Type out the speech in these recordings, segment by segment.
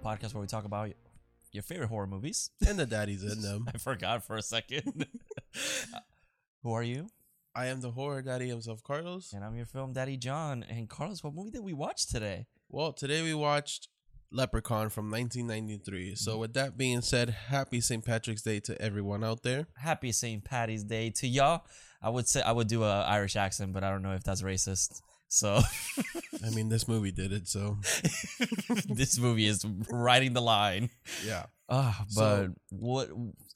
podcast where we talk about your favorite horror movies. And the daddies in them. I forgot for a second. Who are you? I am the Horror Daddy himself, Carlos. And I'm your film daddy, John. And Carlos, what movie did we watch today? Well, today we watched Leprechaun from 1993. So, with that being said, happy St. Patrick's Day to everyone out there. Happy St. Patty's Day to y'all. I would say I would do a Irish accent, but I don't know if that's racist. So I mean, this movie did it, so this movie is riding the line. yeah. Ah, but So- what?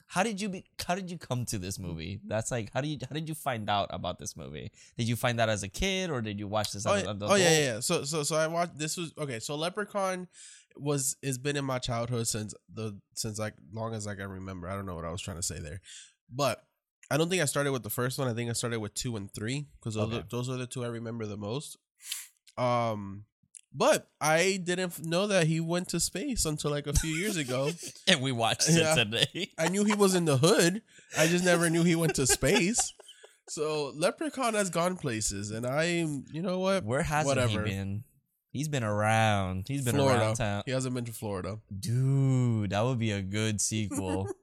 How did you be? How did you come to this movie? That's like how do you how did you find out about this movie? Did you find out as a kid or did you watch this? Oh, as yeah. oh yeah, yeah. So, so, so I watched. This was okay. So, Leprechaun was has been in my childhood since the since like long as I can remember. I don't know what I was trying to say there, but I don't think I started with the first one. I think I started with two and three because those, Okay. are- those are the two I remember the most. Um, but I didn't know that he went to space until like a few years ago. and we watched Yeah. it today. I knew he was in the hood. I just never knew he went to space. So Leprechaun has gone places, and I, you know what? Where hasn't Whatever. he been? He's been around. He's been Florida. around town. He hasn't been to Florida. Dude, that would be a good sequel.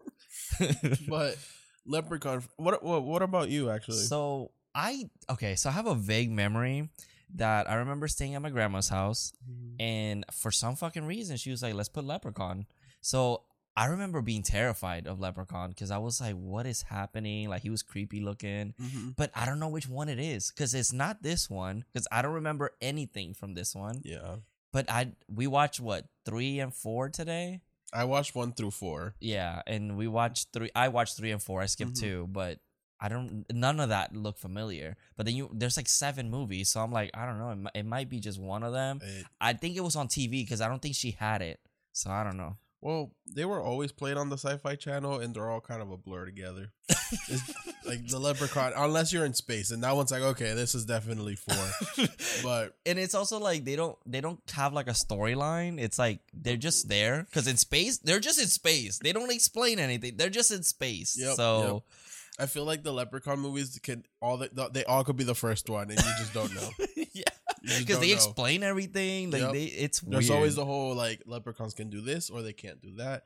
But Leprechaun. What what what about you actually? so I okay, so I have a vague memory that I remember staying at my grandma's house and for some fucking reason she was like, let's put Leprechaun. So I remember being terrified of Leprechaun because I was like, what is happening? Like he was creepy looking. Mhm. But I don't know which one it is because it's not this one because I don't remember anything from this one. Yeah, But I we watched what three and four today. I watched one through four. Yeah, and we watched three. I watched three and four. I skipped Mhm. two, but I don't. None of that looked familiar. But then you, there's like seven movies, so I'm like, I don't know. It, it might be just one of them. It- I think it was on TV because I don't think she had it. So I don't know. Well, they were always played on the Sci-Fi Channel, and they're all kind of a blur together. It's like the Leprechaun, unless you're in space, and that one's like, okay, this is definitely four. But and it's also like they don't they don't have like a storyline. It's like they're just there because in space they're just in space. They don't explain anything. They're just in space. Yep, so I feel like the Leprechaun movies can all the, they all could be the first one, and you just don't know. yeah, because they know. explain everything. Like Yep. they, it's There's weird. always the whole like leprechauns can do this or they can't do that,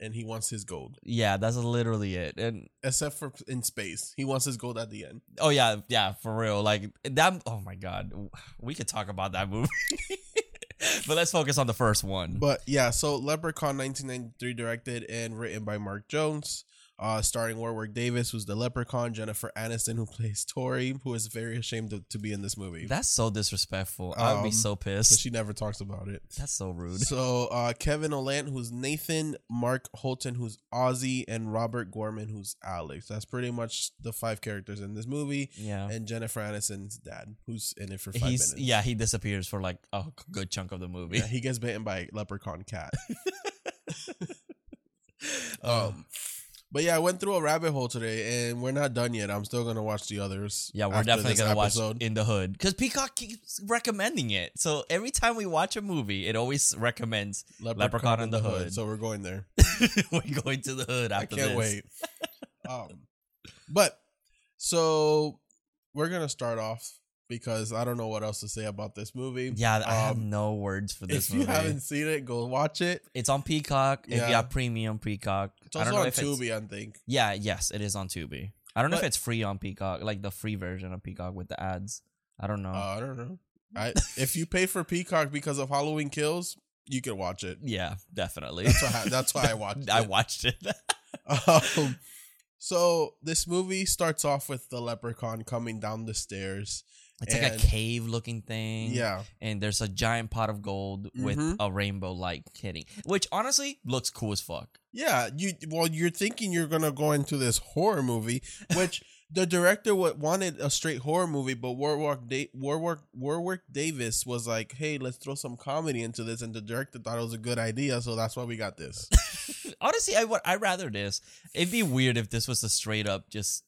and he wants his gold. yeah, that's literally it. And Except for in space, he wants his gold at the end. Oh yeah, yeah, for real. Like that. Oh my god, we could talk about that movie, but let's focus on the first one. But yeah, so Leprechaun 1993 directed and written by Mark Jones, uh, starring Warwick Davis, who's the Leprechaun, Jennifer Aniston, who plays Tori, who is very ashamed to, to be in this movie. That's so disrespectful. I would be Um, so pissed. she never talks about it. That's so rude. So uh, Kevin Olandt, who's Nathan, Mark Holton, who's Ozzy, and Robert Gorman, who's Alex. That's pretty much the five characters in this movie. Yeah, And Jennifer Aniston's dad, who's in it for five he's minutes. yeah he disappears for like a good chunk of the movie. Yeah, he gets bitten by a leprechaun cat. Um, Um, but yeah, I went through a rabbit hole today, and we're not done yet. I'm still gonna watch the others. yeah, we're definitely gonna watch. In the Hood because Peacock keeps recommending it. So every time we watch a movie, it always recommends Leprechaun in the Hood. So we're going there. we're going to the hood I can't this. wait. um, but so we're gonna start off because I don't know what else to say about this movie. Yeah, I have Um, no words for this If movie. you haven't seen it, go watch it. It's on Peacock. If Yeah. you have premium Peacock, It's I also don't know on if it's Tubi, I think. yeah, yes, it is on Tubi. I don't know if it's free on Peacock, like the free version of Peacock with the ads. I don't know. Uh, I don't know. I if you pay for Peacock because of Halloween Kills, you can watch it. yeah, definitely. That's why. That's why I watched. I watched it. Um, so this movie starts off with the leprechaun coming down the stairs. It's like a cave looking thing. Yeah, and there's a giant pot of gold with Mhm. a rainbow light hitting, which honestly looks cool as fuck. yeah. You well, you're thinking you're gonna go into this horror movie, which the director wanted a straight horror movie, but Warwick da- Warwick Warwick Davis was like, "Hey, let's throw some comedy into this," and the director thought it was a good idea, so that's why we got this. Honestly, I would I rather this. It'd be weird if this was a straight up just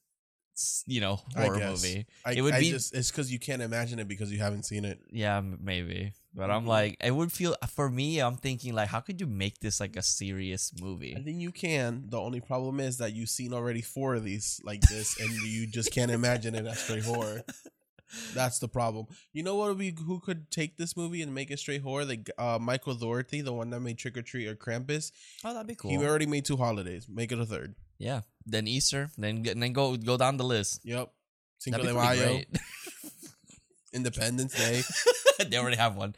you know horror movie. I, It would I be- just it's because you can't imagine it because you haven't seen it. Yeah, maybe. But. I'm like, it would feel for me. I'm thinking like, how could you make this like a serious movie? I think you can. The only problem is that you've seen already four of these like this, and you just can't imagine it as straight horror. That's the problem. You know what? Would be who could take this movie and make it straight horror? Like uh, Michael Dougherty, the one that made Trick 'r Treat or Krampus. Oh, that'd be cool. He already made two holidays. Make it a third. yeah. Then Easter. Then and then go go down the list. Yep. Cinco de Mayo. Independence Day, they already have one.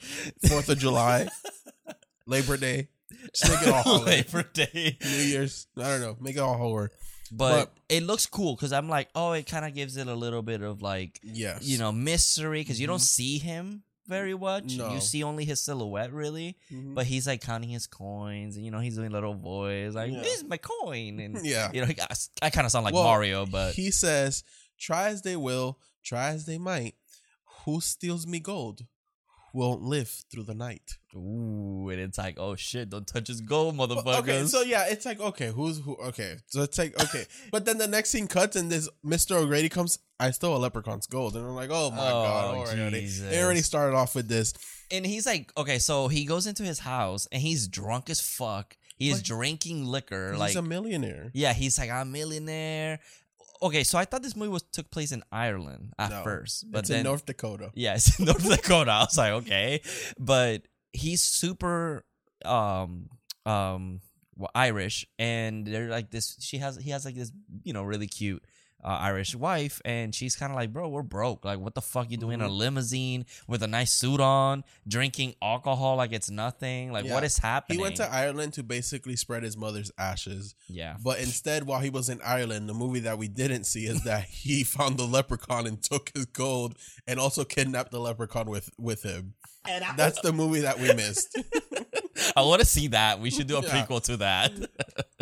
Fourth of July, Labor Day. Just make it all. Labor Day. New Year's. I don't know. Make it all horror. But, it looks cool because I'm like, oh, it kind of gives it a little bit of like, Yes. you know, mystery because you don't Mhm. see him very much. No. You see only his silhouette, really. Mhm. But he's like counting his coins, and you know, he's doing little voice like, Yeah. "This is my coin," and yeah. you know, I, I kind of sound like Well, Mario, but he says, "Try as they will, try as they might, who steals me gold won't live through the night." ooh, and it's like, oh shit, don't touch his gold, motherfuckers. okay, so yeah, it's like okay, who's who? Okay, so it's like okay, but then the next scene cuts and this Mister O'Grady comes. I stole a leprechaun's gold, and I'm like, oh my oh, god, Oh, already, Jesus. they already started off with this. and he's like, okay, so he goes into his house and he's drunk as fuck. He is But- drinking liquor, 'cause like he's a millionaire. Yeah, he's like, I'm a millionaire. Okay, so I thought this movie was took place in Ireland at No, first, but it's then in North Dakota. yeah, it's in North Dakota. I was like, okay, but he's super um um well, Irish, and they're like this. She has he has like this you know really cute. Uh, Irish wife, and she's kind of like, bro, we're broke. Like, what the fuck you doing in a Mhm. limousine with a nice suit on, drinking alcohol like it's nothing? Like, Yeah. what is happening?" He went to Ireland to basically spread his mother's ashes. yeah, But instead, while he was in Ireland, the movie that we didn't see is that he found the leprechaun and took his gold and also kidnapped the leprechaun with, with him. And That's the movie that we missed. I want to see that. We should do a Yeah. prequel to that.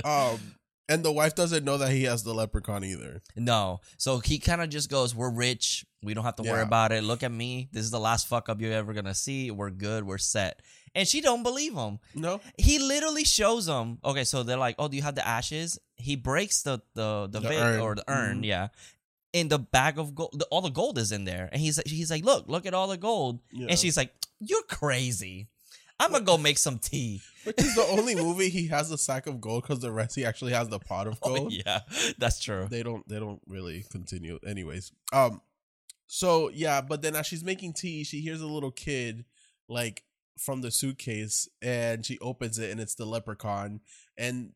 Um, and the wife doesn't know that he has the leprechaun either. no. So he kind of just goes, We're rich. We don't have to worry about it. Look at me. This is the last fuck up you're ever going to see. We're good. We're set. And she don't believe him. No, He literally shows them. Okay, so they're like, "Oh, do you have the ashes?" He breaks the the the, The urn. or the urn, Mhm. yeah. In the bag of gold, the, all the gold is in there, and he's he's like, "Look, look at all the gold," Yeah. and she's like, "You're crazy. I'm gonna go make some tea." which is the only movie he has a sack of gold because the rest he actually has the pot of Oh, gold. yeah, that's true. They don't. They don't really continue. Anyways, um, so yeah, but then as she's making tea, she hears a little kid like from the suitcase, and she opens it, and it's the leprechaun, and.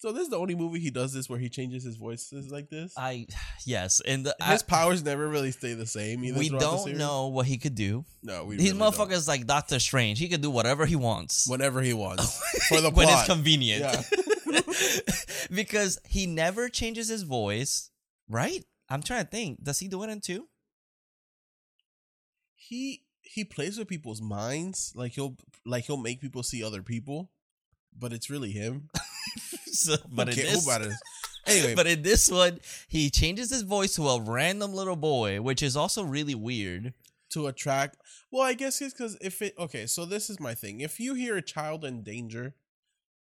So this is the only movie he does this where he changes his voices like this. I yes, and the, His I- powers never really stay the same. Either we don't know what he could do. No, we These really motherfuckers like Doctor Strange. He could do whatever he wants whenever he wants for the plot. when it's convenient. Yeah. because he never changes his voice, right? I'm trying to think. Does he do it in two? he he plays with people's minds. Like he'll like he'll make people see other people, but it's really him. So, but Who in this. Anyway, but in this one, he changes his voice to a random little boy, which is also really weird. to attract. Well, I guess it's because if it okay. So this is my thing. If you hear a child in danger,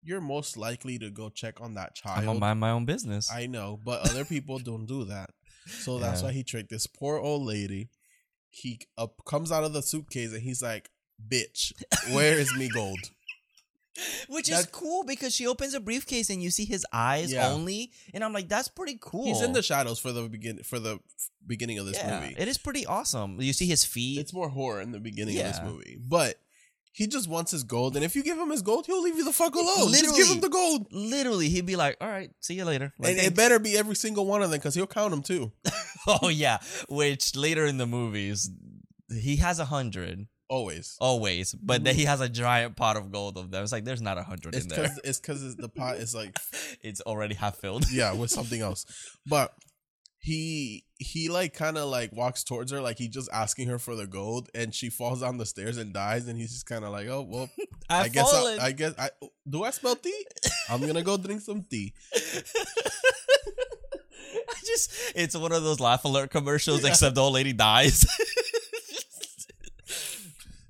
you're most likely to go check on that child. I'm gonna mind my own business. I know, but other people don't do that. So that's Yeah. why he tricked this poor old lady. He up comes out of the suitcase and he's like, "Bitch, where is me gold?" Which is cool because she opens a briefcase and you see his eyes Yeah. only, and I'm like, that's pretty cool. He's in the shadows for the begin for the beginning of this yeah, movie. it is pretty awesome. You see his feet. It's more horror in the beginning of this movie, but he just wants his gold, and if you give him his gold, he'll leave you the fuck alone. Just give him the gold, Literally, he'd be like, "All right, see you later." Like, and it better be every single one of them because he'll count them too. oh yeah, which later in the movies, he has a hundred Always. always, but then mm-hmm. he has a giant pot of gold of them. It's like there's not a hundred in there. because it's because the pot is like it's already half filled. yeah with something else, but he he like kind of like walks towards her like he's just asking her for the gold, and she falls down the stairs and dies, and he's just kind of like oh well I've I guess. I, I guess I do I smell tea? I'm gonna go drink some tea. I just it's one of those laugh alert commercials, Yeah. except the old lady dies.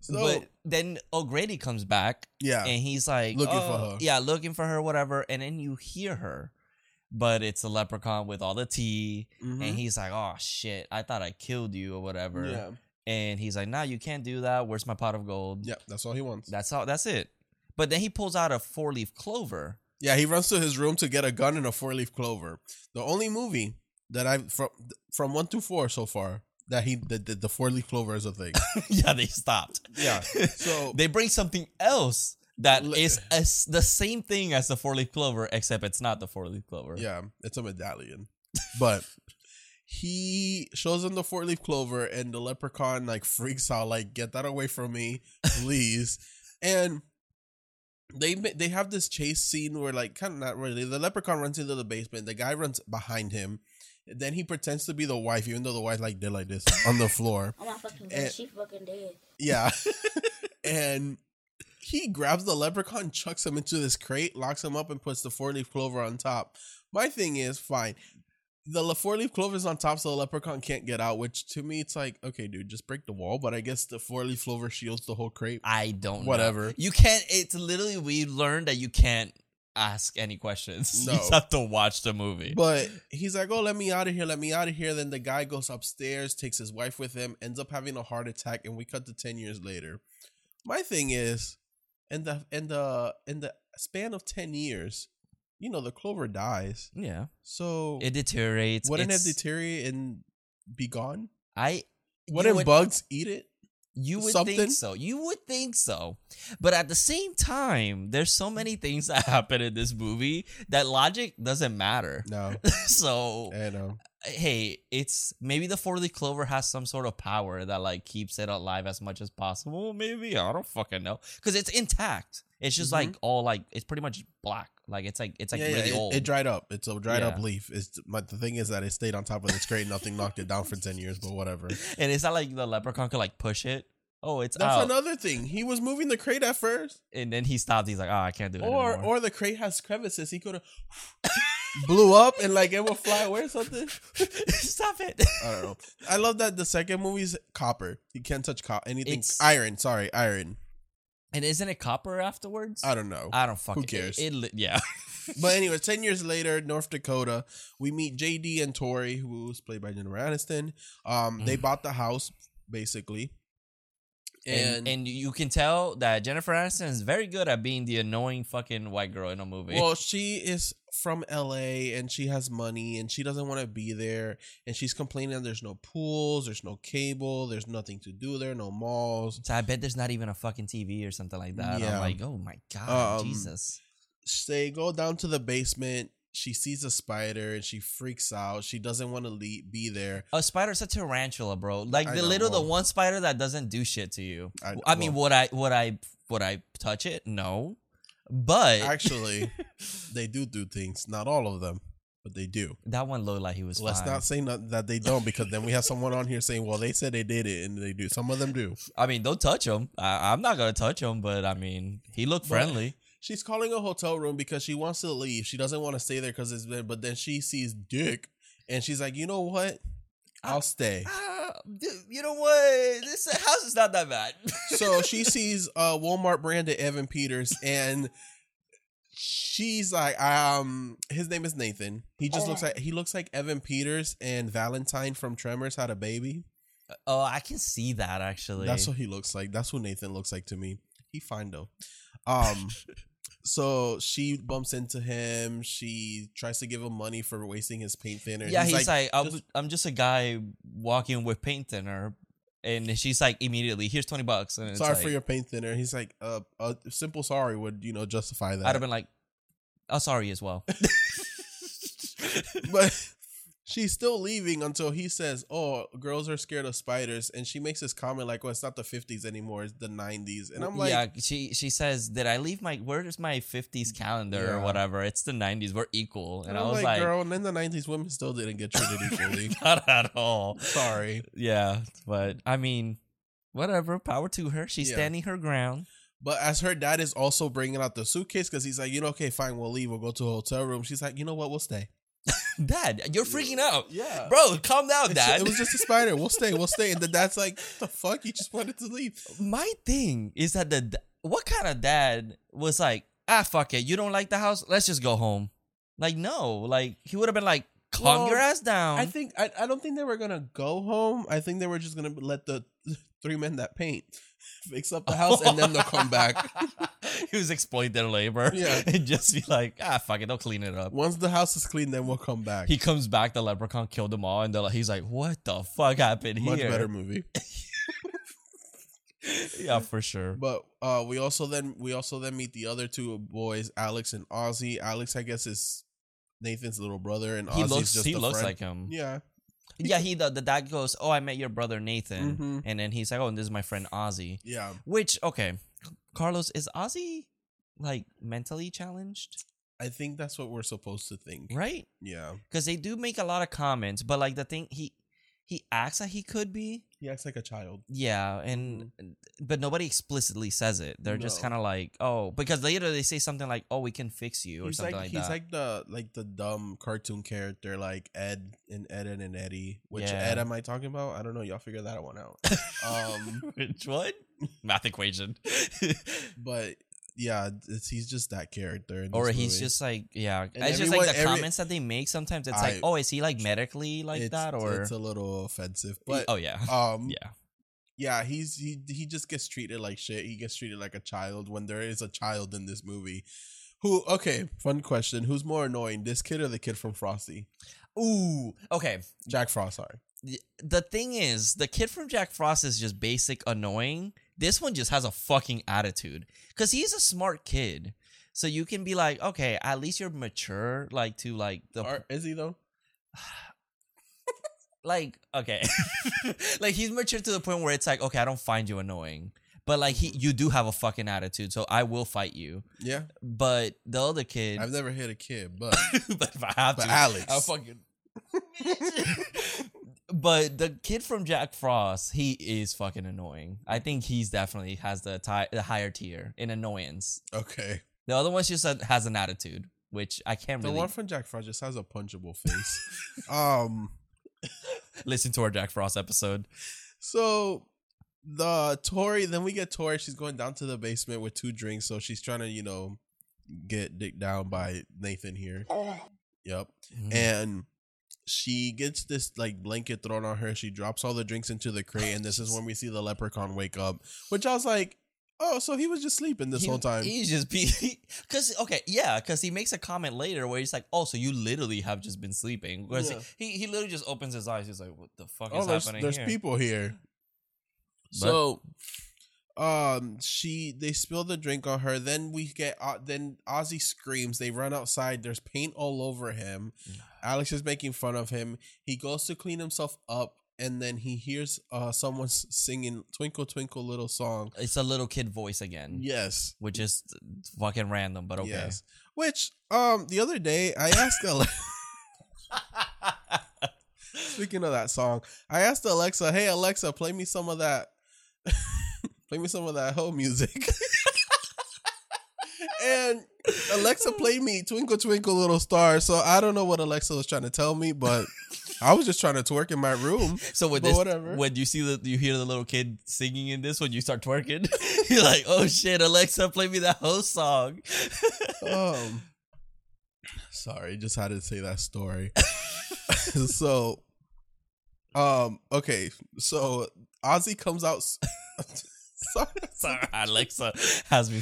So but then O'Grady comes back yeah, and he's like Looking for "Oh," her. Yeah, looking for her, whatever. And then you hear her, but it's a leprechaun with all the tea, Mhm. and he's like, "Oh shit, I thought I killed you or whatever." yeah, And he's like, "Nah, you can't do that. Where's my pot of gold?" yeah. That's all he wants. That's all. That's it. But then he pulls out a four leaf clover. Yeah, he runs to his room to get a gun and a four leaf clover. The only movie that I've from from one to four so far that he the the, the four leaf clover is a thing. yeah, they stopped. Yeah. So they bring something else that Le- is as the same thing as the four leaf clover, except it's not the four leaf clover. yeah, it's a medallion, but. He shows him the four leaf clover, and the leprechaun like freaks out, like "Get that away from me, please!" and they they have this chase scene where like kind of not really. The leprechaun runs into the basement. The guy runs behind him. Then he pretends to be the wife, even though the wife like did like this on the floor. Oh my fucking god, she fucking dead. Yeah. and he grabs the leprechaun, chucks him into this crate, locks him up, and puts the four leaf clover on top. My thing is, fine. The four leaf clover is on top, so the leprechaun can't get out, which to me, it's like, okay, dude, just break the wall. But I guess the four leaf clover shields the whole crate. I don't know. Whatever. You can't it's literally we learned that you can't ask any questions. No. You just have to watch the movie. But he's like, oh, let me out of here, let me out of here. Then the guy goes upstairs, takes his wife with him, ends up having a heart attack, and we cut to 10 years later. My thing is, in the in the in the span of 10 years, you know, the clover dies. yeah. So It deteriorates. wouldn't it It's- deteriorate and be gone? I Wouldn't would- bugs eat it? You would something? think so. You would think so. But at the same time, there's so many things that happen in this movie that logic doesn't matter. No, so I know. hey, it's maybe the four leaf clover has some sort of power that like keeps it alive as much as possible. Maybe I don't fucking know because it's intact. It's just Mhm. like all like it's pretty much black. Like it's like it's like yeah, yeah, really it, old. it dried up. It's a dried up leaf. It's but the thing is that it stayed on top of this crate. Nothing knocked it down for ten years, but whatever. and it's not like the leprechaun could like push it. Oh, it's That's out. another thing. He was moving the crate at first, and then he stopped. He's like, oh, I can't do it or anymore. or the crate has crevices. He could have blew up and like it will fly away or something. Stop it. I don't know. I love that the second movie's copper. He can't touch copper. Anything It's- iron. Sorry, iron. And isn't it copper afterwards? I don't know. I don't fucking cares? It, it yeah. But anyway, ten years later, North Dakota, we meet JD and Tori, who's played by Jennifer Aniston. Um, they Mm. bought the house basically, and, and, and you can tell that Jennifer Aniston is very good at being the annoying fucking white girl in a movie. well, she is from LA and she has money and she doesn't want to be there, and she's complaining that there's no pools, there's no cable, there's nothing to do there, no malls. so I bet there's not even a fucking TV or something like that. Yeah. I'm like, oh my god, Um, Jesus. They go down to the basement. She sees a spider and she freaks out. She doesn't want to leave, be there. A spider's a tarantula, bro. Like I the know, little, the one spider that doesn't do shit to you. I- I, mean, well- would I, would I, would I touch it? No, but Actually, they do do things. Not all of them, but they do. that one looked like he was. Let's fine. not say not, that they don't, because then we have someone on here saying, "Well, they said they did it, and they do." Some of them do. I mean, don't touch him. I, I'm not gonna touch him, but I mean, he looked But- friendly. She's calling a hotel room because she wants to leave. She doesn't want to stay there because it's been. But then she sees Dick, and she's like, "You know what? I'll stay." You know what? This house is not that bad. so she sees uh Walmart branded Evan Peters, and she's like, um, his name is Nathan. He just looks like he looks like Evan Peters and Valentine from Tremors had a baby. oh, I can see that actually. That's what he looks like. That's what Nathan looks like to me. He fine though. Um so she bumps into him. She tries to give him money for wasting his paint thinner. yeah, he's, like, I'm, just- I'm just a guy walking with paint thinner, and she's like immediately, here's twenty bucks. And it's sorry like, for your paint thinner. He's like, uh, a simple sorry would, you know, justify that. I'd have been like, oh, sorry as well. but she's still leaving until he says, "Oh, girls are scared of spiders," and she makes this comment like, "Well, it's not the '50s anymore; it's the '90s." And I'm like, yeah, she she says, did I leave my where's my '50s calendar or whatever? It's the '90s. We're equal, and, and I was like, like, "Girl, and in the '90s, women still didn't get treated equally." not at all. Sorry. Yeah, but I mean, whatever. Power to her. She's Yeah. standing her ground. But as her dad is also bringing out the suitcase because he's like, you know, okay, fine, we'll leave. We'll go to a hotel room. She's like, you know what? We'll stay. Dad, you're freaking out. Yeah. Bro, calm down, It's- Dad. It was just a spider. We'll stay. We'll stay. And the dad's like, the fuck? You just wanted to leave. My thing is that the what kind of dad was like, ah, fuck it, you don't like the house, let's just go home. Like, no, like he would have been like, calm Well, your ass down. I think, I, I don't think they were going to go home. I think they were just going to let the three men that paint fix up the house and then they'll come back. he was exploit their labor. Yeah. and just be like, ah, fuck it, they'll clean it up. Once the house is clean, then we'll come back. He comes back, the leprechaun killed them all, and they're like, he's like, what the fuck happened Much here? Much better movie. yeah, for sure. But uh, we also then we also then meet the other two boys, Alex and Ozzy. Alex, I guess, is Nathan's little brother, and He Ozzy's looks, just he looks friend. like him. yeah. Yeah, he the, the dad goes, "Oh, I met your brother Nathan," Mhm. and then he's like, "Oh, and this is my friend Ozzy." Yeah. Which okay, Carlos is Ozzy like mentally challenged, I think that's what we're supposed to think. right? Yeah. Because they do make a lot of comments, but like the thing he he acts like he could be, He acts like a child. yeah, and but nobody explicitly says it. They're just Mm-hmm. No. kind of like, oh, because later they say something like, "Oh, we can fix you" or He's something like, like, he's that. like the like the dumb cartoon character like Ed and Ed and, and Eddie. Which Yeah. Ed am I talking about? I don't know. Y'all figure that one out. um, Which one? Math equation. but yeah, it's, he's just that character. In or he's movie. just like yeah And it's just like the every- comments that they make sometimes it's I- like oh is he like medically like that or it's a little offensive. But oh yeah um, yeah yeah, he's he he just gets treated like shit. He gets treated like a child when there is a child in this movie. Who? Okay, fun question. Who's more annoying, this kid or the kid from Frosty? ooh okay Jack Frost. Sorry. The thing is the kid from jack frost is just basic annoying. This one just has a fucking attitude. Because he's a smart kid. So you can be like okay at least you're mature like to like the Or, is he though? like okay. Like he's mature to the point where it's like okay i don't find you annoying. But like he you do have a fucking attitude so i will fight you. Yeah. but the other kid I've never hit a kid, but but if i have but to. Alex. i'll fucking but the kid from jack frost he is fucking annoying i think he's definitely has the, ti- the higher tier in annoyance okay. the other one just a, has an attitude which i can't The really one from Jack Frost just has a punchable face. um. listen to our jack frost episode So the Tori, then we get Tori. She's going down to the basement with two drinks, so she's trying to, you know, get dicked down by Nathan here. Yep. Mm-hmm. And she gets this like blanket thrown on her. She drops all the drinks into the crate, and this is when we see the leprechaun wake up. Which I was like, oh, so he was just sleeping this He- whole time. He's just be because okay, yeah, because he makes a comment later where he's like, "Oh, so you literally have just been sleeping?" Whereas Yeah. he, he literally just opens his eyes. He's like, "What the fuck oh, is there's, happening there's here?" people here. So, um, she they spill the drink on her. Then we get uh, then Ozzy screams. They run outside. There's paint all over him. Alex is making fun of him. He goes to clean himself up, and then he hears uh someone singing "Twinkle Twinkle Little Song." It's a little kid voice again, Yes, which is fucking random, but okay. yes. Which um the other day I asked Alexa. Speaking of that song, I asked Alexa, "Hey Alexa, play me some of that, play me some of that hoe music." and Alexa played me "Twinkle Twinkle Little Star." So I don't know what Alexa was trying to tell me, but I was just trying to twerk in my room. so when this, whatever. when you see the, you hear the little kid singing in this, when you start twerking, you're like, "Oh shit, Alexa, play me that whole song." Um, sorry, just had to say that story. so, um, okay, so Ozzy comes out. Sorry, Sorry, Alexa has me.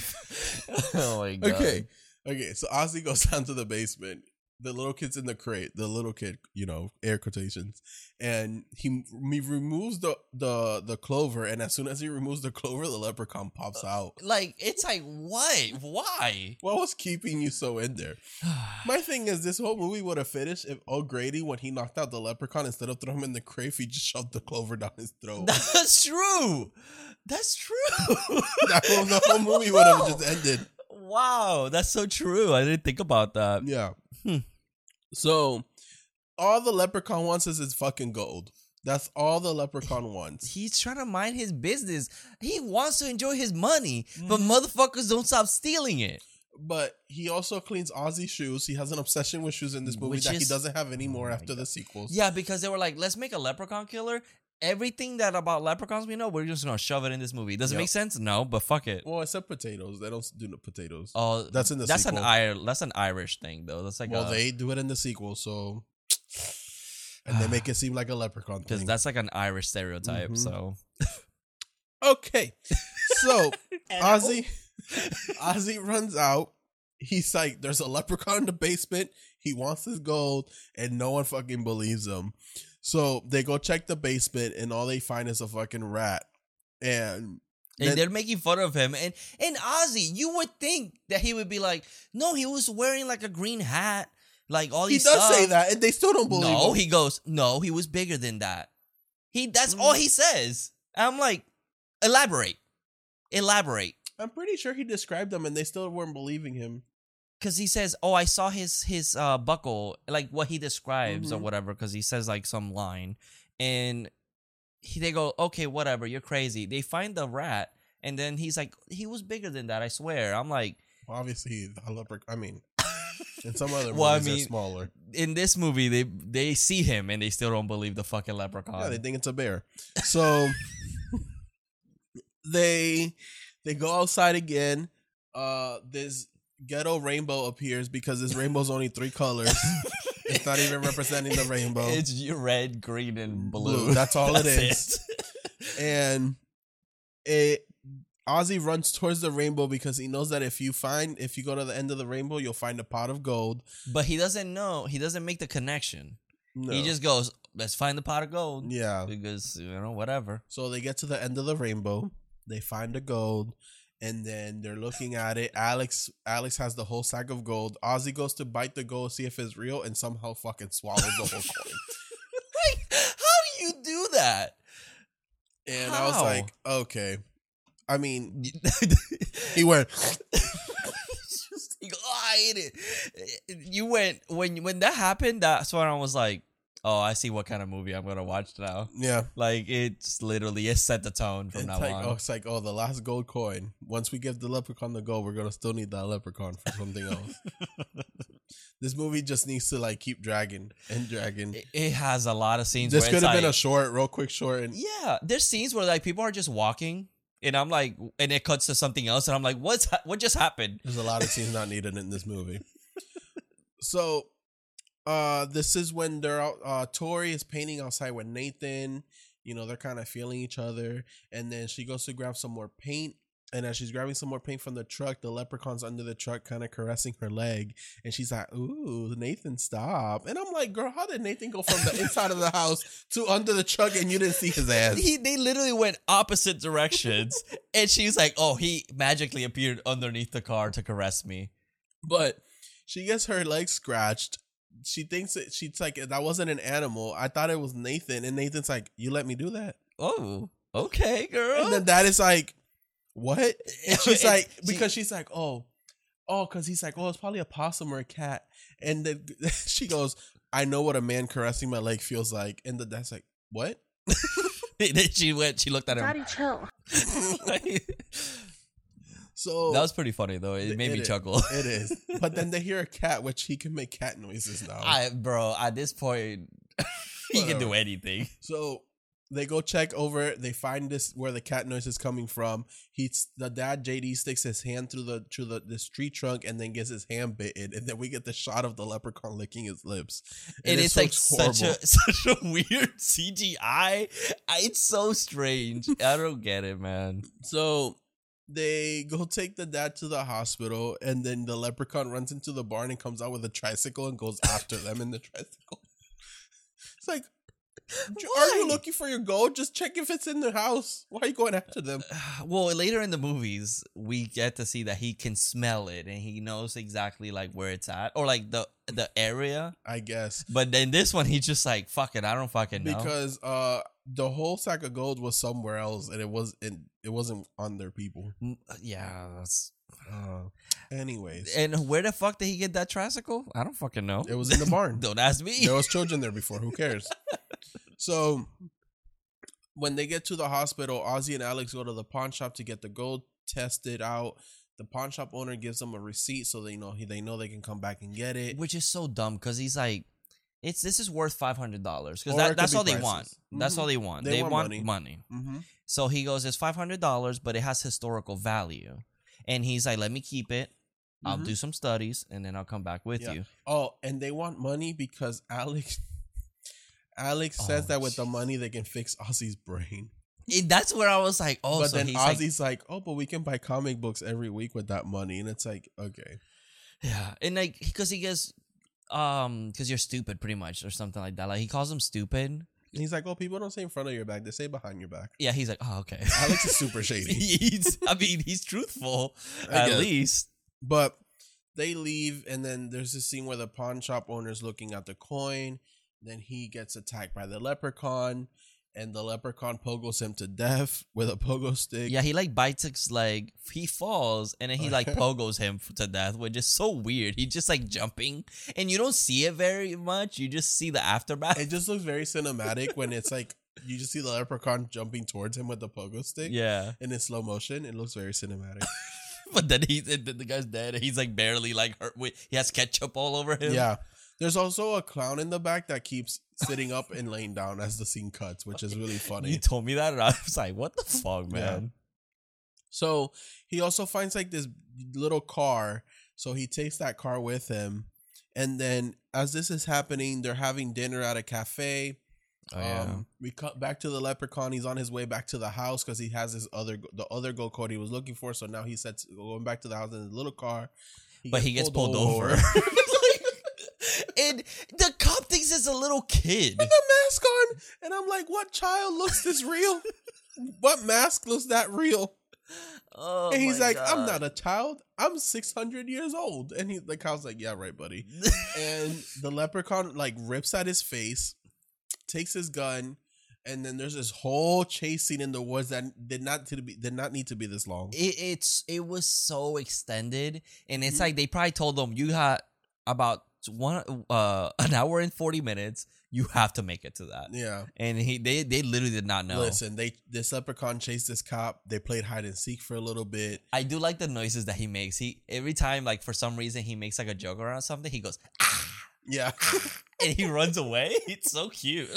oh my god. Okay. Okay. So Ozzy goes down to the basement. The little kid's in the crate. The little kid, you know, air quotations, and he he removes the the the clover. And as soon as he removes the clover, the leprechaun pops out. Like it's like what? Why? What was keeping you so in there? My thing is, this whole movie would have finished if O'Grady, when he knocked out the leprechaun, instead of throwing him in the crate, he just shoved the clover down his throat. That's true. That's true. that whole, the whole movie would have just ended. Wow, that's so true. I didn't think about that. Yeah. Hmm. So all the leprechaun wants is his fucking gold. That's all the leprechaun wants. He's trying to mind his business. He wants to enjoy his money, but Mm-hmm. motherfuckers don't stop stealing it. But he also cleans Ozzy's shoes. He has an obsession with shoes in this movie Which that he doesn't have anymore Oh after the sequels. Yeah, because they were like, let's make a leprechaun killer. Everything that about leprechauns we know, we're just gonna shove it in this movie. Does it Yep. make sense? No, but fuck it. Well, except potatoes. They don't do no potatoes. Oh, That's in the that's sequel. an Ir- that's an Irish thing though. That's like well, a, they do it in the sequel, so and they make it seem like a leprechaun because thing. that's like an Irish stereotype. Mhm. So okay. So Ozzy, Ozzy runs out. He's like, "There's a leprechaun in the basement. He wants his gold," and no one fucking believes him. So they go check the basement, and all they find is a fucking rat. And And then- they're making fun of him. And and Ozzy, you would think that he would be like, no, he was wearing like a green hat, like all he does say that, and they still don't believe No, him. he goes, no, he was bigger than that. He that's all mm. he says. I'm like, elaborate, elaborate, I'm pretty sure he described them, and they still weren't believing him. Because he says, oh, I saw his his uh buckle, like what he describes or Mhm. whatever, because he says like some line, and he they go, okay, whatever, you're crazy. They find the rat, and then he's like, he was bigger than that, I swear. I'm like. Obviously, the leprechaun. I mean, in some other movies, Well, I they're mean, smaller. in this movie they they see him and they still don't believe the fucking leprechaun. Yeah, they think it's a bear. So they they go outside again. Uh this ghetto rainbow appears because this rainbow's only three colors. it's not even representing the rainbow. It's red, green, and blue. Blue, that's all it That's is. and it Ozzy runs towards the rainbow because he knows that if you find if you go to the end of the rainbow, you'll find a pot of gold. But he doesn't know. He doesn't make the connection. No. He just goes, "Let's find the pot of gold." yeah. Because you know whatever. So they get to the end of the rainbow. They find the gold, and then they're looking at it. Alex Alex has the whole sack of gold. Ozzy goes to bite the gold, see if it's real, and somehow fucking swallows the whole coin. Like, how do you do that? And I was like, okay. I mean, he went. "Oh, I ate it. You went when when that happened. That's when I was like, "Oh, I see what kind of movie I'm gonna watch now." Yeah, Like it's literally it set the tone from it's now like on. oh, it's like oh, the last gold coin. Once we give the leprechaun the gold, we're gonna still need that leprechaun for something else. this movie just needs to like keep dragging and dragging. It, it has a lot of scenes. This could have been a short, real quick short, and yeah. There's scenes where like people are just walking, and I'm like, and it cuts to something else, and I'm like, what's ha- what just happened? There's a lot of scenes not needed in this movie. So, uh, this is when they're out. Uh, Tori is painting outside with Nathan. You know, they're kind of feeling each other, and then she goes to grab some more paint. And as she's grabbing some more paint from the truck, the leprechaun's under the truck, kind of caressing her leg, and she's like, "Ooh, Nathan, stop!" And I'm like, "Girl, how did Nathan go from the inside of the house to under the truck, and you didn't see his ass?" He, they literally went opposite directions, and she's like, "Oh, he magically appeared underneath the car to caress me." But she gets her leg scratched. She thinks that She's like, that wasn't an animal. I thought it was Nathan. And Nathan's like, you let me do that. Oh, okay, girl. And then that is like, what? And she's And like, she- because she's like, oh, oh, because he's like, oh, it's probably a possum or a cat. And then she goes, I know what a man caressing my leg feels like. And the dad's like, what? then she went. She looked at him. Daddy, chill. So that was pretty funny though. It made It me is. chuckle. it is. But then they hear a cat, which he can make cat noises now. I, bro, at this point, he can do anything. So they go check over. They find this where the cat noise is coming from. He's the dad. JD sticks his hand through the through the this tree trunk and then gets his hand bitten, and then we get the shot of the leprechaun licking his lips. And, it it's like such a such a weird CGI. It's so strange. I don't get it, man. So they go take the dad to the hospital, and then the leprechaun runs into the barn and comes out with a tricycle and goes after them in the tricycle. It's like, are you looking for your gold? Just check if it's in the house. Why are you going after them? Well, later in the movies, we get to see that he can smell it and he knows exactly like where it's at or like the the area. I guess But then this one, he's just like, "Fuck it, I don't fucking know." because uh the whole sack of gold was somewhere else and it was in it wasn't on their people. Mm, yeah. That's... Uh, anyways, And where the fuck did he get that tricycle? I don't fucking know. it was in the barn. Don't ask me. there was children there before. Who cares? So when they get to the hospital, Ozzy and Alex go to the pawn shop to get the gold tested out. The pawn shop owner gives them a receipt so they know they know they can come back and get it. which is so dumb because he's like, it's this is worth five hundred dollars because that, that's all they want. That's Mhm. all they want. They They, want want, money. money. Mm-hmm. So he goes, it's five hundred dollars, but it has historical value, and he's like, let me keep it. I'll Mhm. do some studies and then I'll come back with Yeah. you. Oh, and they want money because Alex Alex says Oh, that with the money they can fix Ozzy's brain. And that's where I was like, oh, but so then he's like, Ozzy's like, oh, but we can buy comic books every week with that money, and it's like, okay, yeah, and like because he gets, um, because you're stupid, pretty much, or something like that. Like he calls him stupid. and he's like, oh, people don't say in front of your back; they say behind your back. Yeah, he's like, oh, okay. Alex is super shady, he's, I mean, he's truthful at least. but they leave, and then there's this scene where the pawn shop owner's looking at the coin. Then he gets attacked by the leprechaun, and the leprechaun pogos him to death with a pogo stick. Yeah, he like bites his leg. He falls, and then he like pogos him to death, which is so weird. He's just like jumping, and you don't see it very much. You just see the aftermath. It just looks very cinematic when it's like you just see the leprechaun jumping towards him with the pogo stick. yeah, And in slow motion, it looks very cinematic. but then he's then the guy's dead. and He's like barely like hurt. With, he has ketchup all over him. yeah. There's also a clown in the back that keeps sitting up and laying down as the scene cuts, which is really funny. You told me that, and I was like, "What the fuck, Yeah. man?" So he also finds like this little car. So he takes that car with him. And then as this is happening, they're having dinner at a cafe. Oh yeah, Um, we cut back to the leprechaun. He's on his way back to the house because he has his other the other gold code he was looking for. So now he sets going back to the house in his little car. but he gets pulled over. and the cop thinks it's a little kid. with a mask on, and I'm like, "What child looks this real? what mask looks that real?" Oh, and he's like, "I'm not a child. I'm 600 years old." And he the cow's like, "Yeah, right, buddy." and the leprechaun like rips at his face, takes his gun, and then there's this whole chase scene in the woods that did not to be did not need to be this long. it, it's it was so extended and it's Mhm. like they probably told them you got about one uh an hour and 40 minutes you have to make it to that Yeah. and he they they literally did not know Listen, they this leprechaun chased this cop. They played hide and seek for a little bit. i do like the noises that he makes he every time like for some reason he makes like a joke around something he goes ah, Yeah. and he runs away it's so cute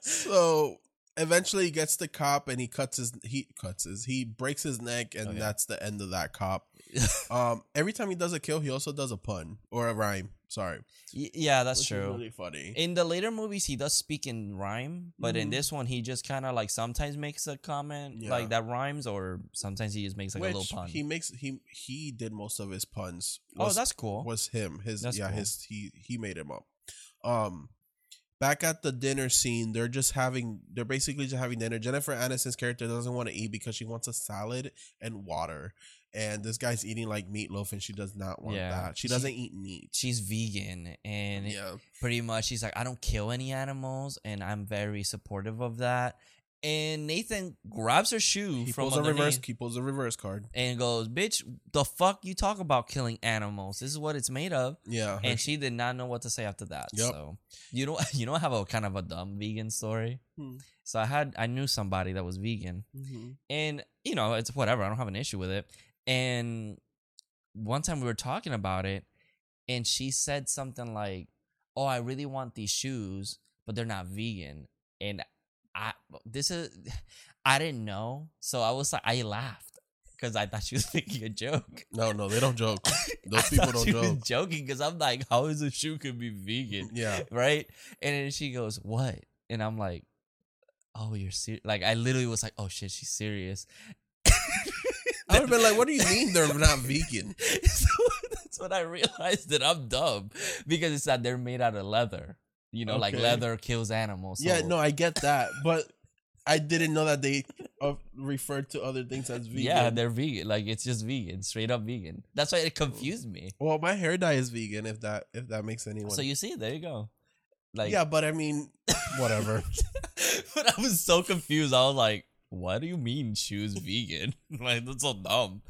so eventually he gets the cop and he cuts his he cuts his he breaks his neck and that's the end of that cop. Um every time he does a kill, he also does a pun or a rhyme. Sorry. Y- yeah that's Which true really funny. in the later movies he does speak in rhyme but in Mhm. this one he just kind of like sometimes makes a comment Yeah. like that rhymes or sometimes he just makes like a little pun he makes he he did most of his puns. oh that's cool was him. His That's yeah, cool. his he he made him up. Um back at the dinner scene, they're just having they're basically just having dinner. Jennifer Aniston's character doesn't want to eat because she wants a salad and water. And this guy's eating like meatloaf and she does not want Yeah. that. She She- doesn't eat meat. she's vegan and Yeah. pretty much she's like i don't kill any animals and i'm very supportive of that and nathan grabs her shoe He from pulls a reverse he pulls a reverse card. and goes bitch the fuck you talk about killing animals this is what it's made of Yeah. and she did not know what to say after that Yep. so you know you know i have a kind of a dumb vegan story Hmm. so i had i knew somebody that was vegan Mhm. and you know it's whatever i don't have an issue with it and one time we were talking about it and she said something like oh i really want these shoes but they're not vegan and i this is i didn't know so i was like i laughed because i thought she was making a joke No, no, they don't joke. Those people don't she was joke. joking because i'm like how is a shoe could be vegan Yeah. right and then she goes what and i'm like oh you're serious like i literally was like oh shit she's serious I would have been like, what do you mean they're not vegan? so that's when I realized that I'm dumb because it's that they're made out of leather. You know, like leather kills animals. Yeah, no, I get that, but I didn't know that they uh, referred to other things as vegan. Yeah, they're vegan. Like it's just vegan, straight up vegan. That's why it confused me. well, my hair dye is vegan. If that if that makes anyone. So you see, there you go. Like yeah, but I mean, whatever. but I was so confused. I was like, "What do you mean shoes vegan? like that's so dumb."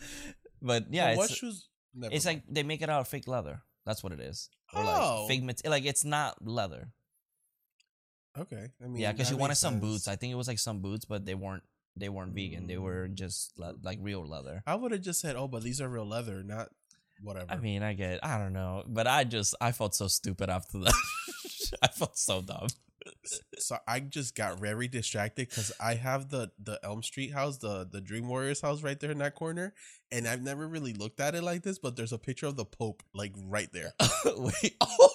But yeah, what it's, shoes? Never it's mind. like they make it out of fake leather. That's what it is. Or Oh. like fake like it's not leather. okay. I mean, yeah, because she wanted makes some boots. I think it was like some boots, but they weren't. They weren't vegan. They mm. were just le- like real leather. I would have just said, "Oh, but these are real leather, not whatever." I mean, I get. I don't know, but I just I felt so stupid after that. I felt so dumb. So I just got very distracted because I have the the Elm Street house, the the Dream Warriors house, right there in that corner, and I've never really looked at it like this. But there's a picture of the Pope like right there. Wait. Oh.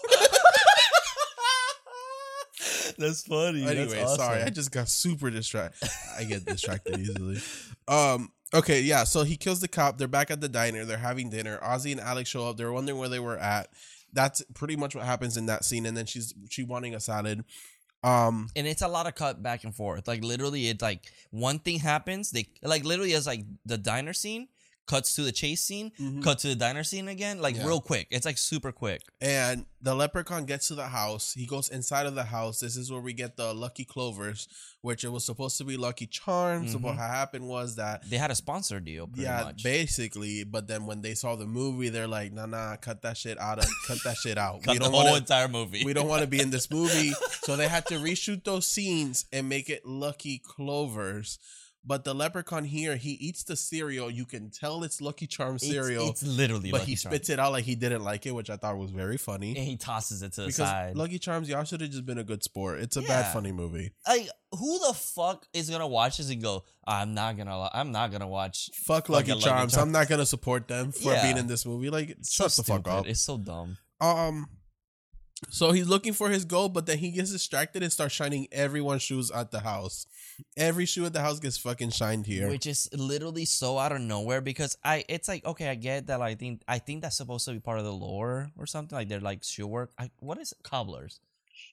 That's funny. anyway, sorry, I just got super distracted. I get distracted easily. Um. Okay, yeah. So he kills the cop. They're back at the diner. They're having dinner. Ozzy and Alex show up. They're wondering where they were at. That's pretty much what happens in that scene. And then she's she wanting a salad. Um. and it's a lot of cut back and forth. Like literally, it's like one thing happens. They like literally it's like the diner scene cuts to the chase scene, mhm. cut to the diner scene again, like Yeah. real quick. It's like super quick. And the leprechaun gets to the house. He goes inside of the house. This is where we get the lucky clovers, which it was supposed to be lucky charms. So Mhm. what happened was that They had a sponsor deal, pretty yeah, much. basically. But then when they saw the movie, they're like, "Nah, nah, cut that shit out. Of, cut that shit out. Cut we don't whole want to. entire movie. We don't want to be in this movie." so they had to reshoot those scenes and make it lucky clovers. But the leprechaun here, he eats the cereal. You can tell it's Lucky Charm cereal, It's, literally, but Lucky he spits it out like he didn't like it, which I thought was very funny. and he tosses it to the Because side. Lucky Charms, y'all should have just been a good sport. It's a Yeah. bad funny movie. like, who the fuck is gonna watch this and go? I'm not gonna. I'm not gonna watch. Fuck Lucky Lucky Charms. Charms. I'm not gonna support them for Yeah. being in this movie. Like, It's shut so the fuck stupid. up. It's so dumb. Um, so he's looking for his goal, but then he gets distracted and starts shining everyone's shoes at the house. Every shoe at the house gets fucking shined here. which is literally so out of nowhere because I it's like okay I get that I think I think that's supposed to be part of the lore or something like they're like shoe work I, what is it? cobblers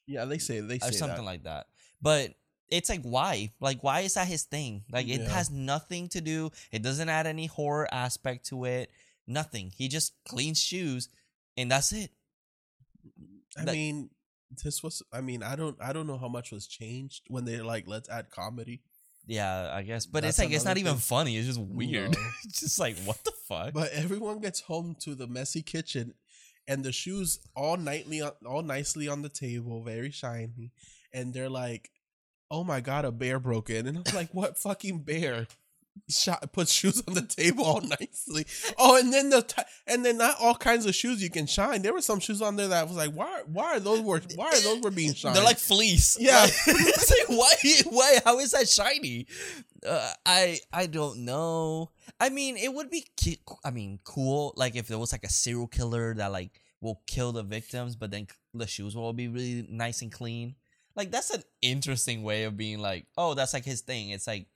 yeah, they say they say or something that. like that but it's like why like why is that his thing like it Yeah. has nothing to do it doesn't add any horror aspect to it nothing he just cleans shoes and that's it I like- mean, this was. I mean, I don't. I don't know how much was changed when they're like, let's add comedy. yeah I guess but That's it's like it's not another even funny it's just weird No. it's just like what the fuck But everyone gets home to the messy kitchen, and the shoes all nightly, all nicely on the table, very shiny, and they're like, "Oh my god, a bear broke in!" And I'm like, "What fucking bear?" Shot put shoes on the table all nicely. Oh, and then the t- and then not all kinds of shoes you can shine. There were some shoes on there that was like, why? Why are those were? Why are those were being shined? They're like fleece. Yeah. Like, it's like why? Why? How is that shiny? Uh, I I don't know. I mean, it would be. Ki- I mean, cool. Like if there was like a serial killer that like will kill the victims, but then the shoes will be really nice and clean. Like that's an interesting way of being like, oh, that's like his thing. It's like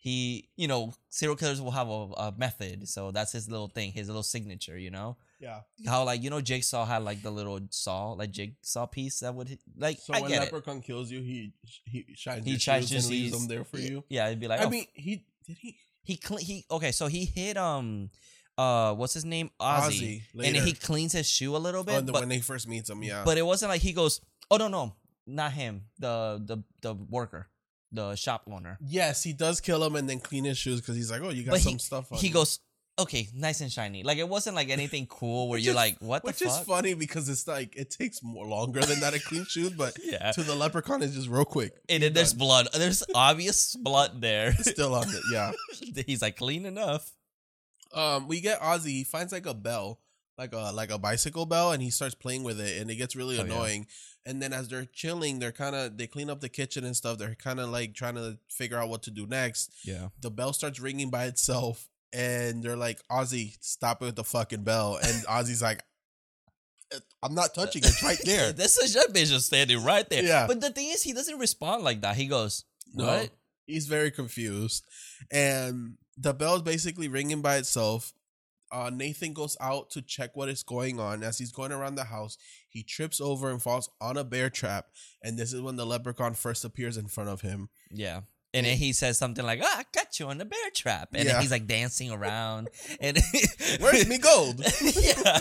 he, you know, serial killers will have a, a method, so that's his little thing, his little signature. You know yeah. how like you know Jigsaw had like the little saw, like jigsaw piece that would hit, like So I when get it. Leprechaun kills you, he he shines He your tries shoes to and leaves them there for you. Yeah, it'd be like I oh, mean, he did he he cle he okay, so he hit um uh what's his name Ozzy, Ozzy and he cleans his shoe a little Oh, bit, the- but when they first meets him, yeah. but it wasn't like he goes oh no no not him the the the worker the shop owner yes, he does kill him and then clean his shoes because he's like, oh, you got But some he- stuff on. he you." goes okay nice and shiny like it wasn't like anything cool where Which you're is- like what the which is funny because it's like it takes more longer than that to clean shoes, but yeah to the leprechaun it's just real quick. and then there's blood there's obvious blood there It's still on it, yeah. he's like clean enough Um, we get Ozzy. He finds like a bell, like a like a bicycle bell, and he starts playing with it, and it gets really Oh, yeah. annoying. And then as they're chilling, they're kind of they clean up the kitchen and stuff. They're kind of like trying to figure out what to do next. yeah The bell starts ringing by itself, and they're like, "Ozzy, stop it with the fucking bell." And Ozzy's like, uh, "I'm not uh, touching it. It's right there." This is that bitch just standing right there. Yeah. But the thing is, he doesn't respond like that. He goes, No. "What?" He's very confused. And the bell's basically ringing by itself. Uh, Nathan goes out to check what is going on. As he's going around the house, he trips over and falls on a bear trap. And this is when the leprechaun first appears in front of him. Yeah. And then he says something like, "Ah, I got you on the bear trap," and Yeah. then he's like dancing around. And Where's me gold? yeah.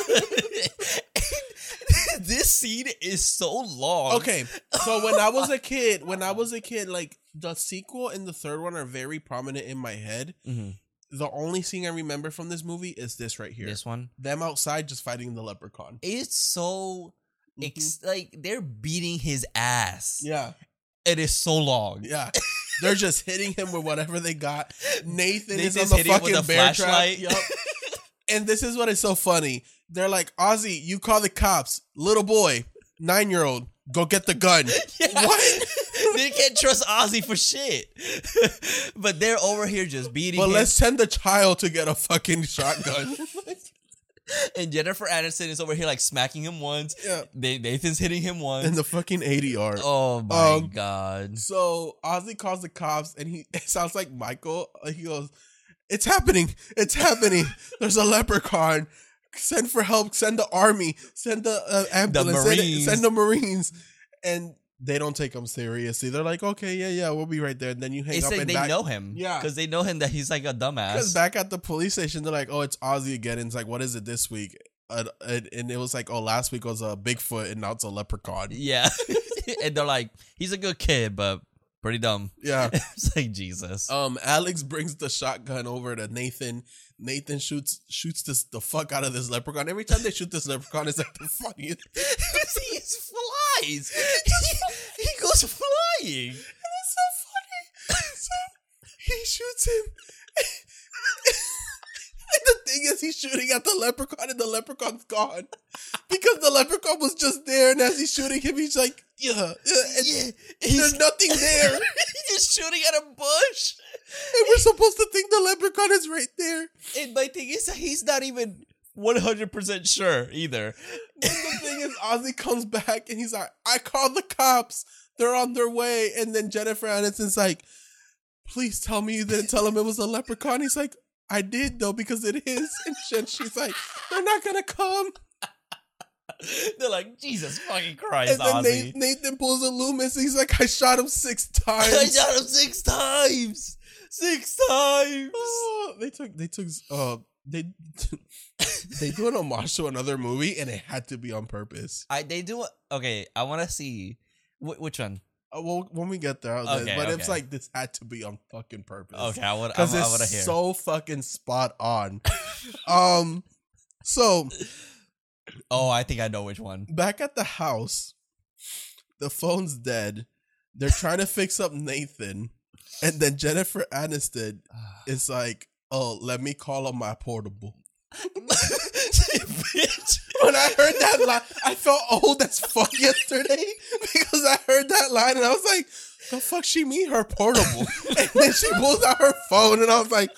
this scene is so long. Okay, so when I was a kid, when I was a kid, like the sequel and the third one are very prominent in my head. Mhm. The only scene I remember from this movie is this right here. This one, Them outside just fighting the leprechaun. it's so. Mhm. Ex- like they're beating his ass. Yeah. It is so long. Yeah. They're just hitting him with whatever they got. Nathan is on the fucking a bear flashlight. trap. Yup. and this is what is so funny. They're like, Ozzy, you call the cops. Little boy, nine year old, go get the gun. Yeah. What? they can't trust Ozzy for shit. but they're over here just beating But him. let's send the child to get a fucking shotgun. and Jennifer Aniston is over here like smacking him once. Yeah. Nathan's hitting him once. And the fucking 80 art. oh my Um, god. So Ozzy calls the cops and he it sounds like Michael. He goes, It's happening. It's happening. There's a leprechaun. Send for help. Send the army. Send the uh, ambulance. Send, Marines. send the Marines. And they don't take him seriously. They're like, okay, yeah, yeah, we'll be right there. And then you hang It's up like and they back. know him. Yeah. Because they know him that he's like a dumbass. Because back at the police station, they're like, oh, it's Ozzy again. And it's like, what is it this week? Uh, and, and it was like, oh, last week was a Bigfoot and now it's a leprechaun. yeah. and they're like, he's a good kid, but pretty dumb. Yeah. it's like Jesus. Um, Alex brings the shotgun over to Nathan. Nathan shoots shoots this the fuck out of this leprechaun. Every time they shoot this leprechaun, it's like the funniest. he flies. He, he goes flying. And it's so funny. So he shoots him. and the thing is, he's shooting at the leprechaun, and the leprechaun's gone because the leprechaun was just there. And as he's shooting him, he's like, "Yeah, yeah." There's nothing there. he's shooting at a bush. And we're supposed to think the leprechaun is right there. And my thing is that he's not even 100% sure either. And the thing is, Ozzy comes back and he's like, I called the cops. They're on their way. And then Jennifer Aniston's like, please tell me you didn't tell him it was a leprechaun. He's like, I did though, because it is. And she- she's like, they're not gonna come. They're like, Jesus fucking Christ, And then Ozzy. Nathan, Nathan pulls a Loomis. He's like, I shot him six times. I shot him six times. Six times. Oh, they took they took uh they they do an homage to another movie and it had to be on purpose. I they do okay. I want to see Wh- which one. Uh, well, when we get there, I'll Okay, but it's like this had to be on fucking purpose. Okay, I want. I, because it's hear. so fucking spot on. um, so oh, I think I know which one. back at the house, the phone's dead. They're trying to fix up Nathan, and then Jennifer Aniston is like, "Oh, let me call on my portable." Bitch. When I heard that line, I felt old as fuck yesterday because I heard that line and I was like, "The fuck she mean her portable?" and then she pulls out her phone and I was like,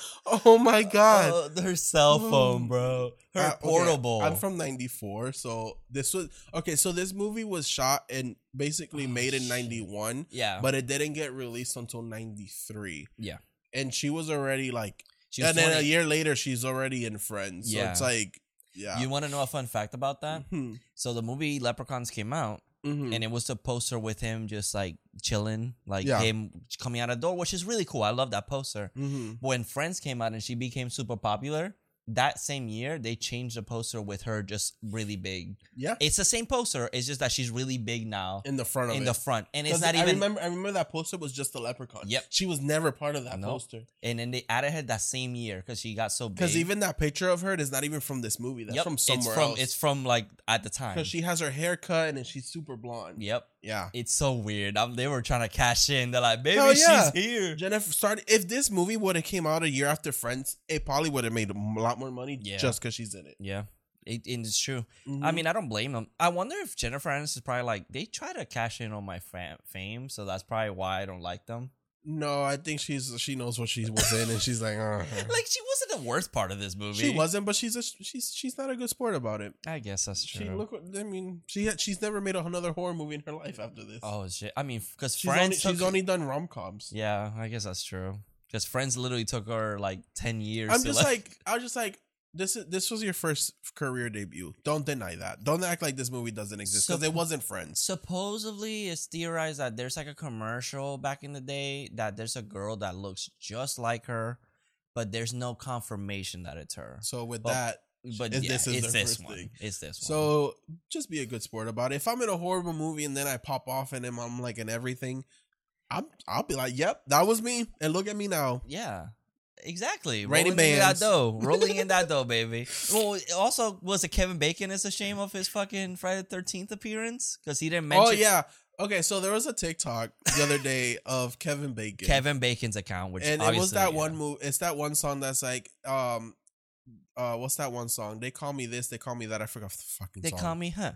"Oh my god." Oh, her cell phone, bro. Her Uh, okay, portable. I'm from '94, so this was okay. So this movie was shot and basically Oh, made in '91, yeah, but it didn't get released until '93. Yeah. and she was already like, was and then a year later, she's already in Friends. So Yeah. it's like, yeah. You want to know a fun fact about that? Mhm. So the movie Leprechauns came out, Mhm. and it was a poster with him just like chilling, like Yeah. him coming out of the door, which is really cool. I love that poster. Mhm. When Friends came out and she became super popular, that same year they changed the poster with her just really big. yeah, It's the same poster. It's just that she's really big now in the front of in it. the front, and it's not I even. remember. I remember that poster was just the leprechaun. Yep. she was never part of that No. poster. and then they added her that same year because she got so big. Because even that picture of her is not even from this movie. That's Yep, from somewhere it's from else. it's from like at the time. because she has her hair cut and she's super blonde. Yep, Yeah. it's so weird. Um, they were trying to cash in. They're like, baby, Hell yeah. she's here. Jennifer started. If this movie would have came out a year after Friends, it probably would have made a lot more money Yeah. just because she's in it. Yeah, it, it's true. I Mhm. mean, I don't blame them. I wonder if Jennifer Aniston is probably like they try to cash in on my fam- fame, so that's probably why I don't like them. No, I think she's she knows what she was in, and she's like, uh Like she wasn't the worst part of this movie. she wasn't, but she's a she's she's not a good sport about it. I guess that's true. She look. I mean, she had, she's never made another horror movie in her life after this. oh shit! I mean, because she's Friends only, she's only done rom coms. Yeah, I guess that's true. Because Friends literally took her like ten years. I'm just like, I was just like, this is this was your first career debut. Don't deny that. Don't act like this movie doesn't exist because So- it wasn't Friends. supposedly it's theorized that there's like a commercial back in the day that there's a girl that looks just like her, but there's no confirmation that it's her. So with Well, that, But yeah, this is it's this one. thing. It's this one. so just be a good sport about it. If I'm in a horrible movie and then I pop off and I'm like in everything, I'm I'll be like, yep, that was me, and look at me now. yeah. Exactly. Rolling in that dough. Rolling in that dough, baby. Well, also, was it Kevin Bacon is a shame of his fucking Friday the 13th appearance? Because he didn't mention Oh yeah. Okay, so there was a TikTok the other day of Kevin Bacon. Kevin Bacon's account, which and it was that yeah. one move. It's that one song that's like, um, uh, what's that one song? They call me this, they call me that. I forgot the fucking They song. call me, huh?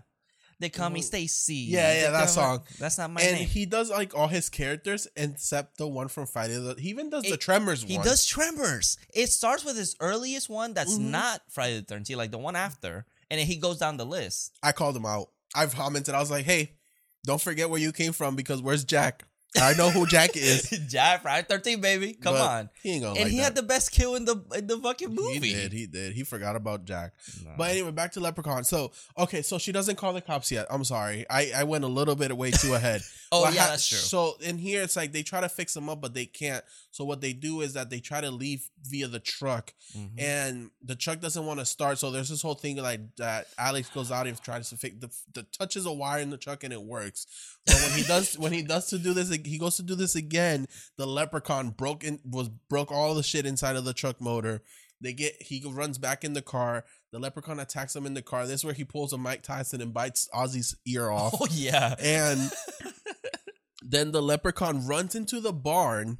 They call me Mhm. Stacy. Yeah, yeah, that song. That's not my and name. he does like all his characters except the one from Friday. the- He even does the Tremors He one. does Tremors. It starts with his earliest one that's Mhm. not Friday the Thirteenth, like the one after, and then he goes down the list. I called him out. I've commented. I was like, "Hey, don't forget where you came from because where's Jack? I know who Jack is. Jack Friday Thirteen, baby, come but on. He ain't gonna And like he that. had the best kill in the in the fucking movie. He did. He did. He forgot about Jack. Nah. But anyway, back to Leprechaun. So okay, so she doesn't call the cops yet. I'm sorry. I I went a little bit way too ahead. oh yeah, hap- that's true. So in here, it's like they try to fix him up, but they can't. So what they do is that they try to leave via the truck, Mhm. and the truck doesn't want to start. So there's this whole thing like that. Alex goes out and tries to fix the, the touches a wire in the truck and it works. But when he does when he does to do this, he goes to do this again. The leprechaun broke in was broke all the shit inside of the truck motor. They get he runs back in the car. The leprechaun attacks him in the car. This is where he pulls a Mike Tyson and bites Ozzy's ear off. Oh yeah. And then the leprechaun runs into the barn.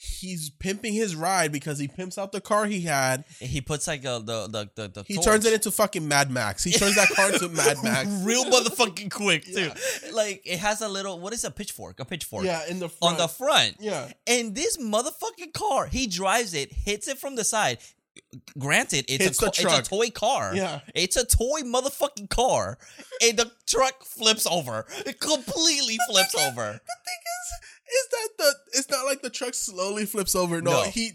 He's pimping his ride because he pimps out the car he had. He puts like a, the the the, the He torch. turns it into fucking Mad Max. He turns that car into Mad Max. real motherfucking quick too. Yeah. Like it has a little what is a pitchfork? A pitchfork. Yeah, in the On front. the front. yeah. And this motherfucking car, he drives it, hits it from the side. Granted, it's Hits a the co- truck. it's a toy car. Yeah. It's a toy motherfucking car. And the truck flips over. It completely flips over. The thing is, is that the it's not like the truck slowly flips over. No, No. he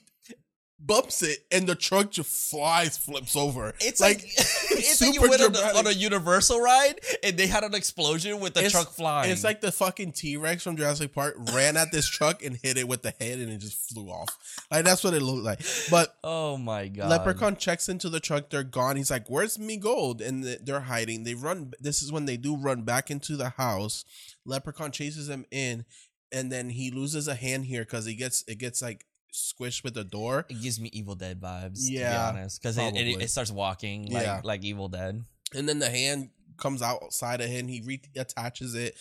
bumps it and the truck just flies, flips over. It's like, it's like you super went on a, on a Universal ride and they had an explosion with the It's- truck flying. It's like the fucking T Rex from Jurassic Park ran at this truck and hit it with the head and it just flew off. Like that's what it looked like. But oh my god. Leprechaun checks into the truck. They're gone. He's like, "Where's me gold?" And they're hiding. They run. This is when they do run back into the house. Leprechaun chases them in, and then he loses a hand here because he gets it gets like squished with the door. It gives me Evil Dead vibes. Yeah, to be honest, because it, it, it starts walking like Yeah. like Evil Dead. and then the hand comes outside of him. He reattaches it.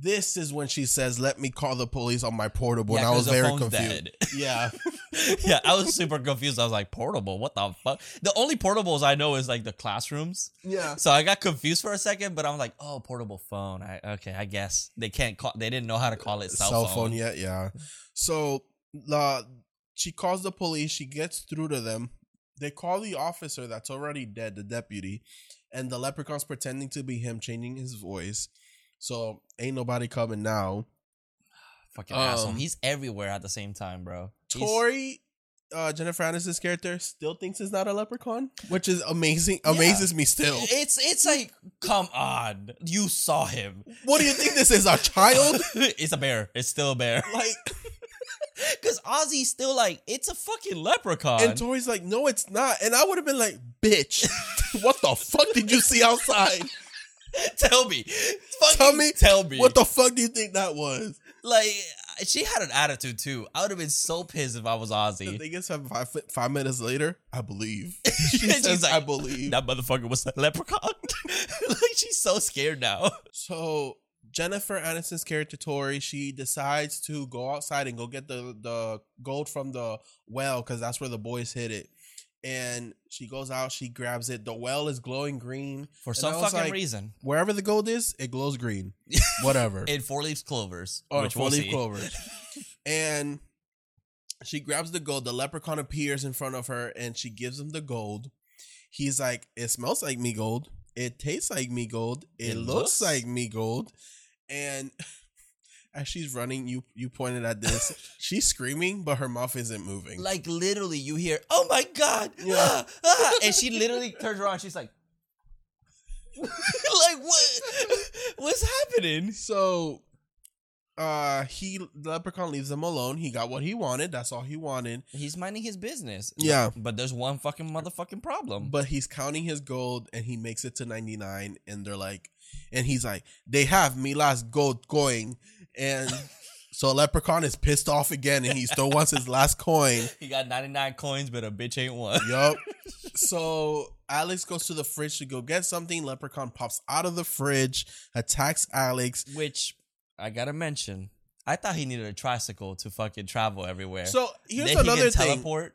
This is when she says, "Let me call the police on my portable." and I was very confused. dead. Yeah, yeah, I was super confused. I was like, portable? What the fuck? The only portables I know is like the classrooms. yeah. So I got confused for a second, but I was like, oh, portable phone. I okay, I guess they can't call. They didn't know how to call it cell, cell phone. phone yet. Yeah. So the she calls the police. She gets through to them. They call the officer that's already dead, the deputy, and the leprechaun's pretending to be him, changing his voice. So ain't nobody coming now. Fucking asshole. Um, He's everywhere at the same time, bro. He's- Tori, uh, Jennifer Aniston's character, still thinks it's not a leprechaun, which is amazing. Yeah. Amazes me still. It's it's like, come on, you saw him. What do you think this is? A child? it's a bear. It's still a bear. Like, Because Ozzy's still like, it's a fucking leprechaun. and Tori's like, no, it's not. And I would have been like, bitch, what the fuck did you see outside? tell me, Tell me tell me, What the fuck do you think that was? like she had an attitude too. I would have been so pissed if I was Ozzy. thing is, five, five, minutes later, I believe. She She's says, like, I believe. That motherfucker was a leprechaun. like she's so scared now. So Jennifer Aniston's character Tori, she decides to go outside and go get the the gold from the well because that's where the boys hid it. And she goes out, she grabs it. The well is glowing green. For some fucking like, reason. Wherever the gold is, it glows green. Whatever. In four leaves clovers. or which four we'll leaf see. clovers. and she grabs the gold. The leprechaun appears in front of her and she gives him the gold. He's like, It smells like me gold. It tastes like me gold. It, It looks, looks- like me gold. And as she's running, you you pointed at this. she's screaming, but her mouth isn't moving. Like literally, you hear, "Oh my god!" Yeah. ah, ah," and she literally turns around. She's like, "Like what? What's happening?" so uh he the leprechaun leaves him alone. He got what he wanted. That's all he wanted. He's minding his business. Yeah. but there's one fucking motherfucking problem. but he's counting his gold and he makes it to 99 and they're like and he's like they have me last gold coin and so leprechaun is pissed off again and he still wants his last coin he got 99 coins, but a bitch ain't one. yup so alex goes to the fridge to go get something leprechaun pops out of the fridge attacks alex Which I gotta mention, I thought he needed a tricycle to fucking travel everywhere. so here's then he another can thing teleport.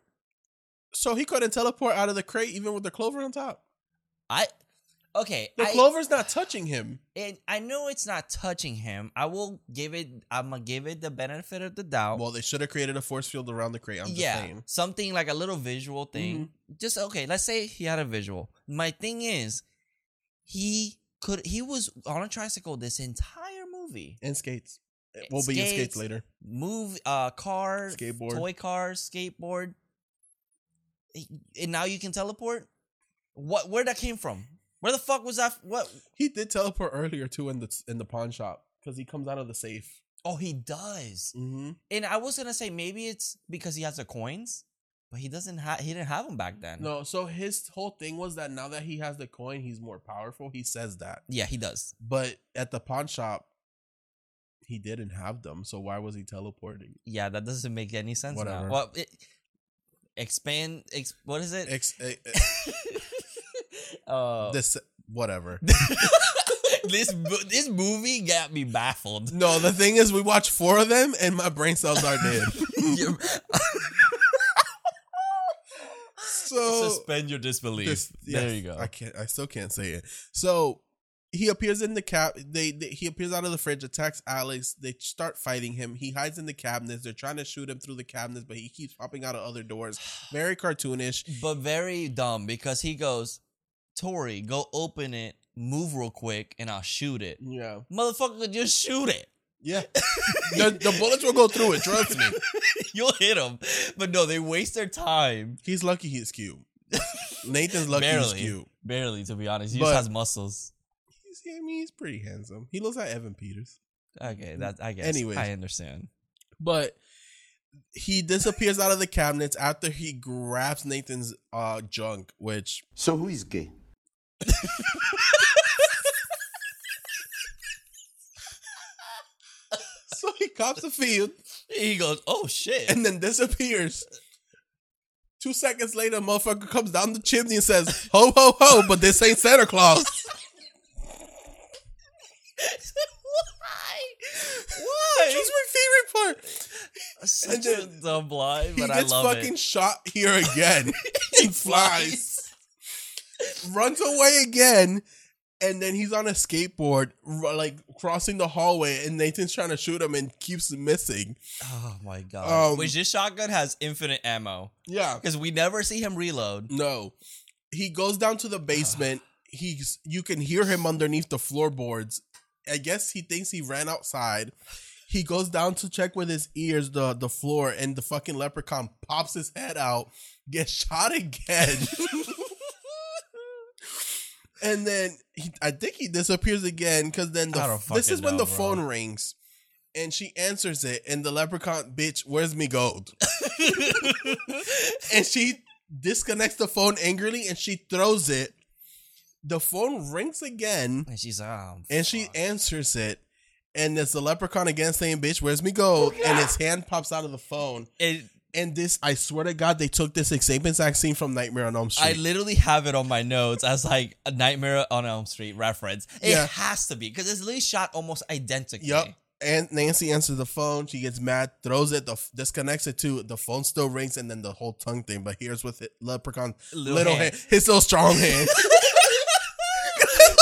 so he couldn't teleport out of the crate even with the clover on top I Okay, The I, clover's not touching him. I know it's not touching him. I will give it. I'm gonna give it the benefit of the doubt. Well, they should have created a force field around the crate. I'm just yeah, saying. something like a little visual thing. Mm-hmm. Just okay. Let's say he had a visual. My thing is, he could. He was on a tricycle this entire movie. And skates. We'll be in skates Skates. later. Move, uh, car, Skateboard. toy car, skateboard. And now you can teleport. What? Where that came from? Where the fuck was that? What? He did teleport earlier too in the in the pawn shop because he comes out of the safe. Oh, he does. Mm-hmm. And I was gonna say maybe it's because he has the coins, but he doesn't have. He didn't have them back then. No, so his whole thing was that now that he has the coin, he's more powerful. He says that, Yeah, he does. but at the pawn shop, he didn't have them. So why was he teleporting? Yeah, that doesn't make any sense Whatever. now. Well, it, expand. Ex, what is it? Ex- uh, this whatever. this this movie got me baffled. No, the thing is, we watched four of them, and my brain cells are dead. So Suspend your disbelief. this- there you go. I can't. I still can't say it. So he appears in the cab. They, they he appears out of the fridge, attacks Alex. They start fighting him. He hides in the cabinets. They're trying to shoot him through the cabinets, but he keeps popping out of other doors. Very cartoonish. but very dumb because he goes, Tori, go open it, move real quick, and I'll shoot it. Yeah, Motherfucker, just shoot it. yeah. the, the bullets will go through it. Trust me. You'll hit him. But no, they waste their time. He's lucky he's cute. Nathan's lucky he's Barely. cute. Barely, to be honest. He But- just has muscles. He's, I mean, he's pretty handsome. He looks like Evan Peters. Okay, that I guess. Anyways. I understand. But he disappears out of the cabinets after he grabs Nathan's uh junk, which So who is gay? so he cops the field He goes, oh shit. and then disappears. Two seconds later, motherfucker comes down the chimney and says, "Ho ho ho!" But this ain't Santa Claus. Why? Which Why? was my favorite part. Such And a dumb line, He but I gets love fucking it. shot here again. he flies, runs away again, and then he's on a skateboard, like crossing the hallway, and Nathan's trying to shoot him and keeps missing. Oh my god. Um, Which this shotgun has infinite ammo. Yeah, Because we never see him reload. no, he goes down to the basement. He's you can hear him underneath the floorboards. I guess he thinks he ran outside. He goes down to check with his ears the the floor, and the fucking leprechaun pops his head out, gets shot again. and then he, I think he disappears again because then the this is when know, the bro. phone rings, and she answers it, and the leprechaun bitch, where's me gold? and she disconnects the phone angrily, and she throws it. The phone rings again, and she's um, oh, and she fuck. answers it. And it's the leprechaun again saying, "Bitch, where's me gold?" And his hand pops out of the phone. It, And this, I swear to God, they took this exact scene from Nightmare on Elm Street. I literally have it on my notes as like a Nightmare on Elm Street reference. It Yeah. has to be because it's literally shot almost identically. Yep. And Nancy answers the phone. She gets mad, throws it, the disconnects it too. The phone still rings, and then the whole tongue thing. But here's with it, leprechaun Little little, hand. hand. his little strong hand.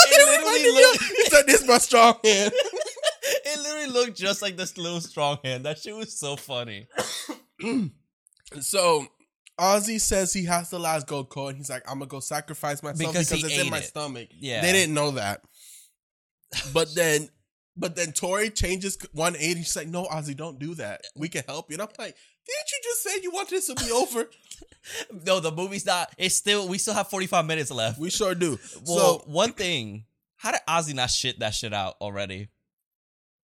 It literally looked. He said, "This my strong hand." It literally looked just like this little strong hand. That shit was so funny. So Ozzy says he has the last gold coin. He's like, I'm gonna go sacrifice myself Because because, it's in my it. stomach. Yeah. They didn't know that. But then but then Tori changes 180. She's like, No, Ozzy, don't do that. We can help you. And I'm like, didn't you just say you want this to be over? No, the movie's not. It's still. We still have forty five minutes left. we sure do. Well, so one thing. How did Ozzy not shit that shit out already?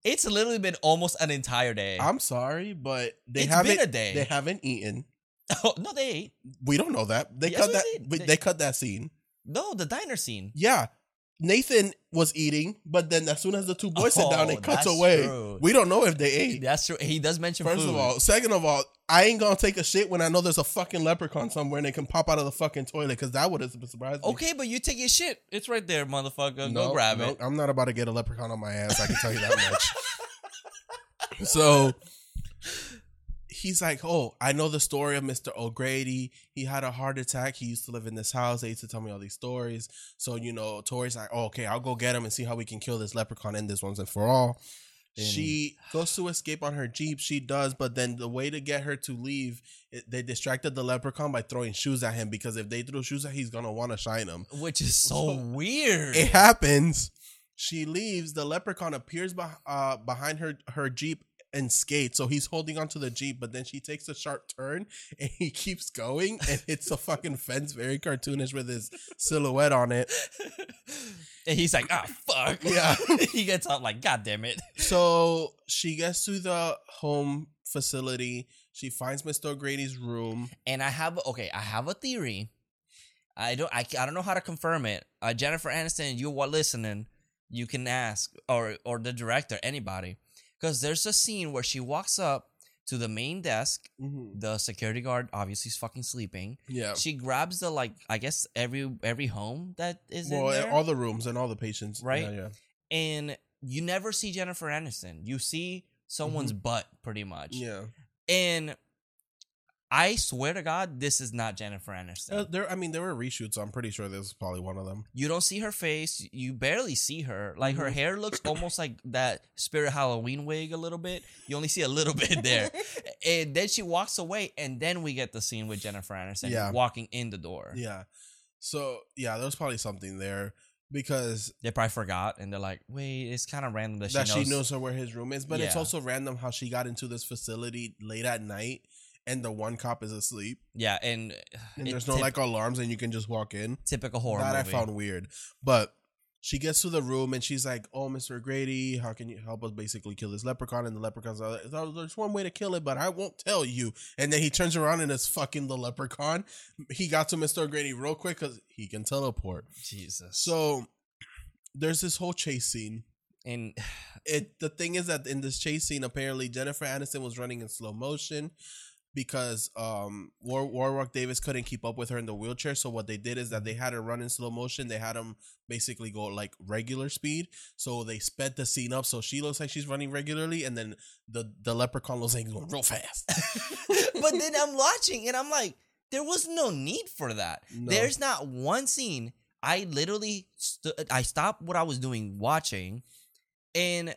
It's literally been almost an entire day. I'm sorry, but they It's haven't been a day. they haven't eaten. Oh, no, they ate. We don't know that. They Yes, cut we that did. They- they cut that scene. No, the diner scene. Yeah. Nathan was eating, but then as soon as the two boys sit down, Oh, it cuts away. true. We don't know if they ate. That's true. He does mention First food. of all, second of all, I ain't gonna take a shit when I know there's a fucking leprechaun somewhere and they can pop out of the fucking toilet because that would have surprised me. okay, but you take your shit. It's right there, motherfucker. No, Go grab no, it. I'm not about to get a leprechaun on my ass. I can tell you that much. so he's like, "Oh, I know the story of Mr. O'Grady. He had a heart attack. He used to live in this house. They used to tell me all these stories. So you know, Tori's like, oh, okay, I'll go get him and see how we can kill this leprechaun and this once and for all." She goes to escape on her jeep. She does, but then the way to get her to leave, it, they distracted the leprechaun by throwing shoes at him because if they throw shoes at, him, he's gonna want to shine them. Which is so So- weird. It happens. She leaves. The leprechaun appears beh- uh, behind her her jeep and skates. So he's holding onto the jeep, but then she takes a sharp turn and he keeps going and hits a fucking fence, very cartoonish with his silhouette on it. and he's like, ah, fuck. Yeah. he gets up like, God damn it. So she gets to the home facility. She finds Mr. O'Grady's room. And I have okay, I have a theory. I don't I, I don't know how to confirm it. Uh, Jennifer Aniston, you what listening, you can ask or or the director, anybody. Because there's a scene where she walks up to the main desk. The security guard obviously is fucking sleeping. Yeah. She grabs the like I guess every every home that is Well, in there. all the rooms and all the patients. Right? Yeah, yeah. and you never see Jennifer Aniston. You see someone's butt pretty much. Mm-hmm. Yeah. And I swear to God, this is not Jennifer Aniston. Uh, there, I mean, there were reshoots. So I'm pretty sure this was probably one of them. you don't see her face. You barely see her. Like her Mhm. hair looks almost like that Spirit Halloween wig a little bit. You only see a little bit there. and then she walks away, and then we get the scene with Jennifer Aniston Yeah. walking in the door. Yeah. So yeah, there's probably something there because They probably forgot, and they're like, "Wait, it's kind of random that, that she she knows." knows her where his room is, but it's also random how she got into this facility late at night and the one cop is asleep Yeah, and, uh, and there's no typ- like alarms and you can just walk in. typical horror that movie. I found weird. But she gets to the room and she's like, "Oh, Mr. Grady, how can you help us basically kill this leprechaun?" And the leprechaun's like, "Oh, "There's one way to kill it, but I won't tell you." And then he turns around and it's fucking the leprechaun. He got to Mr. Grady real quick because he can teleport. Jesus. So there's this whole chase scene. and It the thing is that in this chase scene, apparently Jennifer Aniston was running in slow motion because um War- Warwick Davis couldn't keep up with her in the wheelchair. So what they did is that they had her run in slow motion. They had him basically go like regular speed. So they sped the scene up so she looks like she's running regularly, and then the the leprechaun looks like he's going real fast. but then I'm watching and I'm like, there was no need for that. No. There's not one scene. I literally I stopped what I was doing watching, and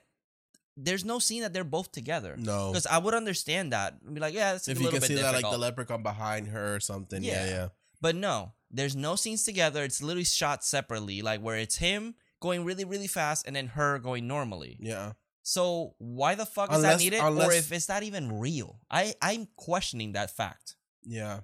there's no scene that they're both together. no. Because I would understand that. Be like, yeah, it's a If you little can bit see that like the leprechaun behind her or something. Yeah, Yeah. yeah. but no, there's no scenes together. It's literally shot separately, like where it's him going really, really fast and then her going normally. Yeah. So why the fuck is that needed? or if it's not even real? I I'm questioning that fact. Yeah.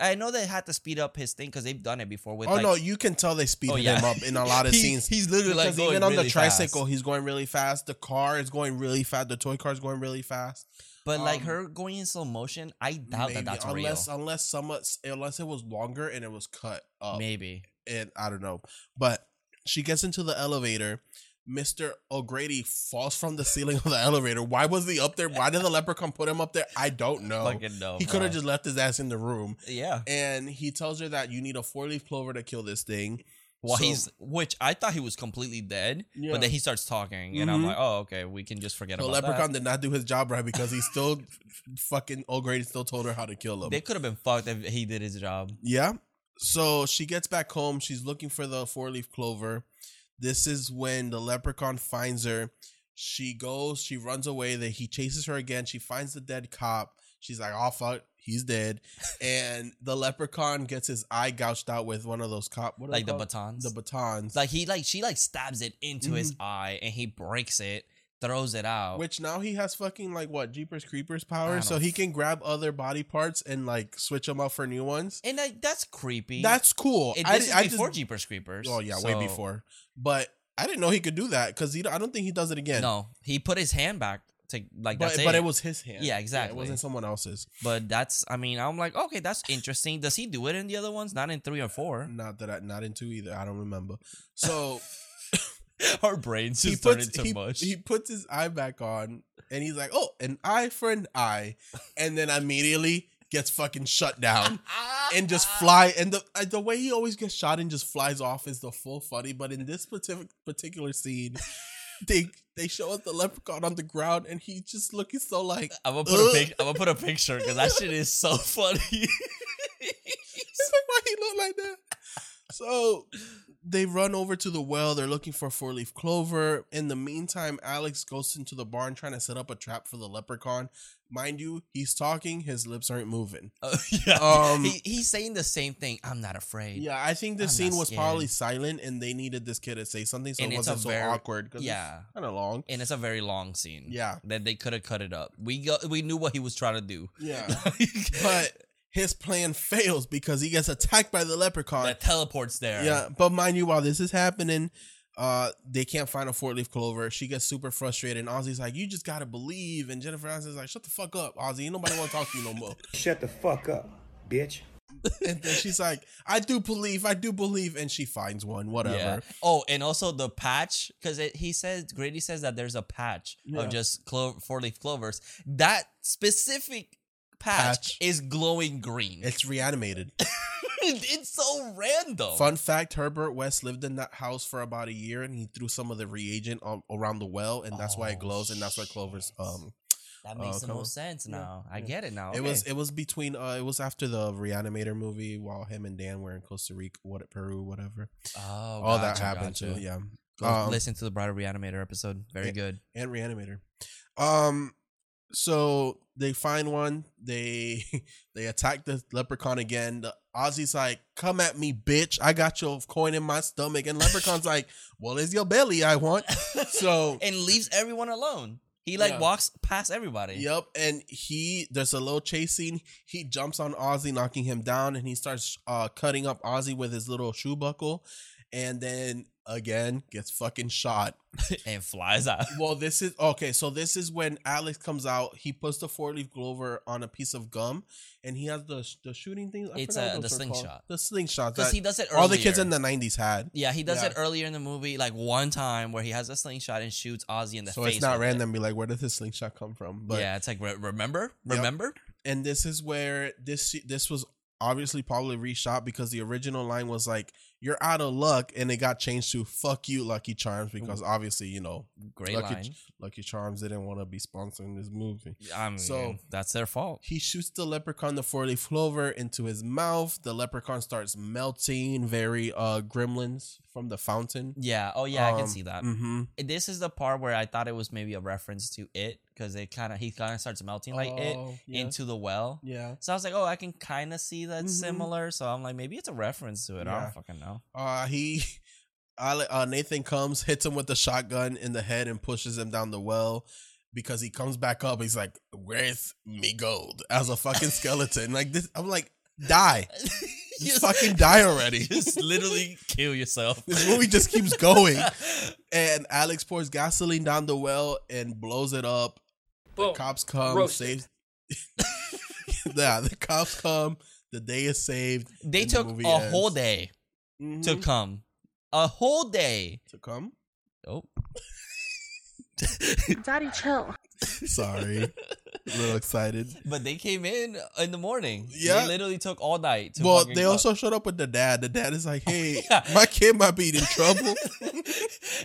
I know they had to speed up his thing because they've done it before with. oh like, no, you can tell they speeded Oh, yeah. him up in a lot of He- scenes. He's literally like because going even on the tricycle, fast. he's going really fast. The car is going really fast. The toy car is going really fast. But like um, her going in slow motion, I doubt Maybe, that that's unless real. unless somewhat unless it was longer and it was cut up. Maybe. And I don't know. But she gets into the elevator. Mr. O'Grady falls from the ceiling of the elevator. Why was he up there? Why did the leprechaun put him up there? I don't know. Fucking he could have just left his ass in the room. Yeah. And he tells her that you need a four leaf clover to kill this thing. Well, So- he's which I thought he was completely dead, Yeah. but then he starts talking, and I'm Mhm. like, oh, okay, we can just forget about that. The about leprechaun that. did not do his job right because he still fucking O'Grady still told her how to kill him. They could have been fucked if he did his job. Yeah. So she gets back home. She's looking for the four leaf clover. This is when the leprechaun finds her. She goes, she runs away. That he chases her again. She finds the dead cop. She's like, "Oh fuck, he's dead." and the leprechaun gets his eye gouged out with one of those cop, what are Like the called? batons. the batons. like he like she like stabs it into his mm-hmm. eye, and he breaks it, throws it out. which now he has fucking like what Jeepers Creepers power, so he can grab other body parts and like switch them out for new ones. and like that's creepy. That's cool. it, I, is I before just, Jeepers Creepers. Oh yeah, way before. But I didn't know he could do that because I don't think he does it again. No, he put his hand back to like but that's but it. it was his hand. Yeah, exactly. it wasn't someone else's. But that's I mean I'm like okay that's interesting. Does he do it in the other ones? Not in three or four. Not that I not into either. I don't remember. So Our brains just puts into he, mush. he puts his eye back on, and he's like, "Oh, an eye for an eye," and then immediately gets fucking shut down. and just fly. And the uh, the way he always gets shot and just flies off is the full funny. But in this particular particular scene, they they show us the leprechaun on the ground, and he's just looking so like. I'm gonna put a pic. I'm gonna put a picture because that shit is so funny. It's like why he look like that. So they run over to the well. They're looking for four leaf clover. In the meantime, Alex goes into the barn trying to set up a trap for the leprechaun. Mind you, he's talking. His lips aren't moving. Uh, yeah, Um, he, he's saying the same thing. I'm not afraid. Yeah, I think the scene was scared. probably silent, and they needed this kid to say something, so And it wasn't so very- awkward. Cause yeah. kind of long. and it's a very long scene. Yeah, that they could have cut it up. We got, we knew what he was trying to do. yeah. but his plan fails because he gets attacked by the leprechaun. that teleports there. Yeah, but mind you, while this is happening, uh, they can't find a four leaf clover. She gets super frustrated, and Ozzy's like, "You just gotta believe." And Jennifer Aniston's like, "Shut the fuck up, Ozzy. Ain't nobody want to talk to you no more." Shut the fuck up, bitch. and then she's like, "I do believe, I do believe," and she finds one. Whatever. Yeah. Oh, and also the patch because he says Grady says that there's a patch Yeah. of just clo- four leaf clovers. That specific patch, Patch. is glowing green. It's reanimated. it's so random. Fun fact: Herbert West lived in that house for about a year, and he threw some of the reagent on, around the well, and that's why it Oh, glows, and that's why Clover's. Um, That makes Uh, the most sense Yeah, now. I get it now. it was it was between uh it was after the Reanimator movie while him and Dan were in Costa Rica, what Peru, whatever. oh, All that happened gotcha. too. Yeah. Go Um, listen to the Bride of Reanimator episode. Very Yeah. good. and Reanimator. Um, so they find one. They they attack the leprechaun again. The Ozzy's like, "Come at me, bitch! I got your coin in my stomach." And leprechaun's like, "Well, it's your belly I want." So and leaves everyone alone. He like Yeah. walks past everybody. Yep, and he there's a little chase scene. He jumps on Ozzy, knocking him down, and he starts uh cutting up Ozzy with his little shoe buckle, and then again gets fucking shot. and flies out. Well, this is okay. So this is when Alex comes out. He puts the four leaf clover on a piece of gum, and he has the the shooting thing. I It's, uh, the are called. slingshot. The slingshot. Because he does it earlier. all the kids in the '90s had. Yeah, he does Yeah. it earlier in the movie, like one time where he has a slingshot and shoots Ozzy in the So face. So it's not with it. random. Be like, where did this slingshot come from? But yeah, it's like re- remember, Yep. remember. and this is where this this was obviously probably reshot because the original line was like you're out of luck and it got changed to fuck you lucky charms because obviously you know Great Lucky line. lucky charms didn't want to be sponsoring this movie I mean, So- that's their fault. he shoots the leprechaun the four leaf clover into his mouth the leprechaun starts melting very uh gremlins from the fountain Yeah. Oh yeah, I can Um, see that. mm-hmm. This is the part where I thought it was maybe a reference to it because it kind of he kind of starts melting like it Oh, yeah. into the well. yeah So I was like, oh, I can kind of see that Mhm. similar. So I'm like, maybe it's a reference to it. I don't fucking know. Uh he uh, Nathan comes, hits him with the shotgun in the head, and pushes him down the well. Because he comes back up, he's like, "Where's me gold?" As a fucking skeleton, like this. I'm like, die, just fucking die already. Just literally kill yourself. This movie just keeps going. And Alex pours gasoline down the well and blows it up. Boom. Cops come, Roasted. saves. yeah, the cops come. The day is saved. They and the took a ends. whole day Mhm. to come. A whole day. to come. Oh. Daddy, chill. Sorry, a little excited. But they came in in the morning. Yeah. They literally took all night. To Well, they also showed up with the dad. The dad is like, "Hey, Yeah. my kid might be in trouble."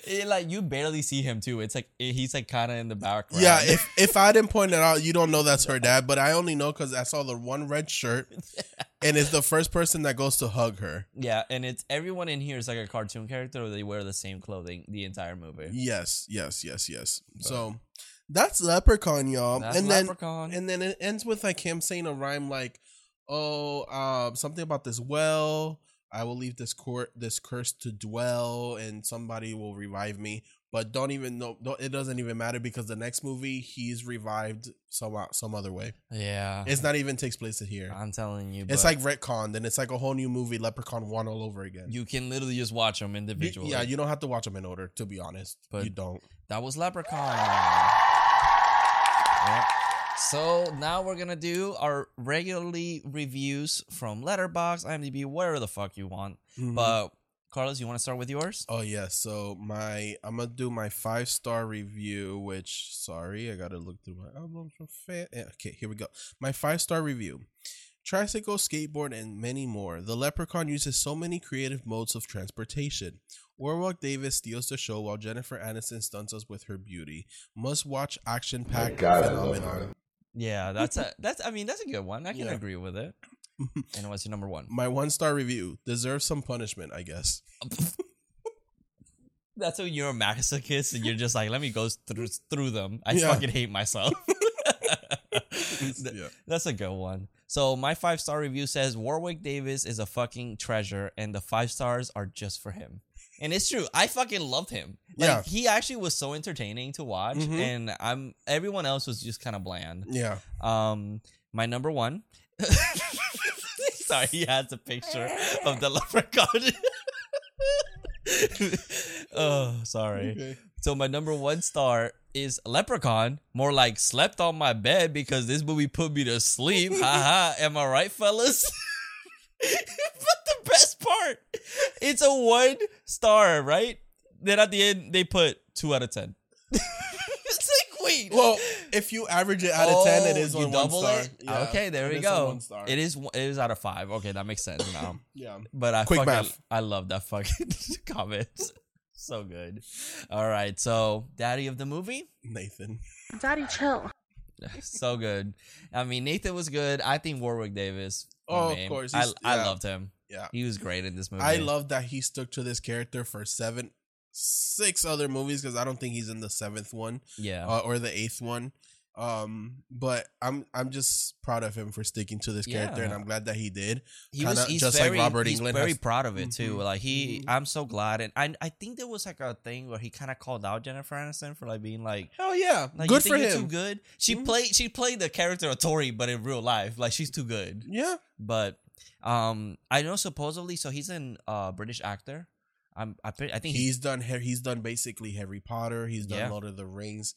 It, like you barely see him too. It's like he's like kind of in the background. yeah, if if I didn't point it out, you don't know that's her dad. But I only know because I saw the one red shirt, and it's the first person that goes to hug her. yeah, and it's everyone in here is like a cartoon character, or they wear the same clothing the entire movie. Yes, yes, yes, yes. So that's Leprechaun, y'all. That's and then and then it ends with like him saying a rhyme like, "Oh, um, something about this well. I will leave this court, this curse to dwell, and somebody will revive me." But don't even know. Don't, it doesn't even matter because the next movie he's revived some some other way. yeah, It's not even takes place in here. I'm telling you, It's like retcon. Then it's like a whole new movie, Leprechaun One all over again. you can literally just watch them You- individually. yeah, you don't have to watch them in order. To be honest, But- you don't. That was Leprechaun. Yep. So now we're gonna do our regularly reviews from Letterboxd, IMDb, wherever the fuck you want. Mhm. But Carlos, you want to start with yours? Oh yeah, so my I'm gonna do my five star review. Which sorry, I gotta look through my albums from fan. eh, Okay, here we go. My five star review: tricycle, skateboard, and many more. The Leprechaun uses so many creative modes of transportation. Warwick Davis steals the show while Jennifer Aniston stunts us with her beauty. Must watch action packed God, I love phenomenon. Yeah, that's a that's. I mean, that's a good one. I can Yeah. agree with it. And what's your number one? My one star review deserves some punishment, I guess. That's when you're a masochist and you're just like, let me go through through them. I Yeah. fucking hate myself. Yeah. That's a good one. So my five star review says Warwick Davis is a fucking treasure, and the five stars are just for him. And it's true. I fucking loved him. Like Yeah. he actually was so entertaining to watch, Mhm. and I'm everyone else was just kind of bland. Yeah. Um, my number one. Sorry, he has a picture of the leprechaun. oh, sorry. Okay. So my number one star is Leprechaun. More like slept on my bed because this movie put me to sleep. Haha. Am I right, fellas? but best part, it's a one star, right? Then at the end they put two out of ten. it's like wait. Well, if you average it out of 10, it Oh, you on one double star. it? Yeah, okay, there it we is on go. one star. It is. one- It is out of five. Okay, that makes sense now. Yeah. But I Quick fucking, math. I love that fucking comment. so good. All right, so daddy of the movie, Nathan. Daddy, chill. so good. I mean, Nathan was good. I think Warwick Davis. Oh, of man, course, I he's- I yeah. loved him. Yeah. He was great in this movie. I love that he stuck to this character for seven, six other movies because I don't think he's in the seventh one Yeah. uh, or the eighth one. Um, but I'm I'm just proud of him for sticking to this character, and I'm glad that he did. he was kinda he's just like very, Robert he's Englund very has- proud of it too. Mhm. Like he, Mhm. I'm so glad, and I I think there was like a thing where he kind of called out Jennifer Aniston for like being like. Hell yeah, Like, good you for him. Too good. She Mhm. played. She played the character of Tori, but in real life, like she's too good. Yeah, But um, I know supposedly, so he's an uh British actor. I'm I, I think he's he's done. He's done basically Harry Potter. He's done Yeah. Lord of the Rings.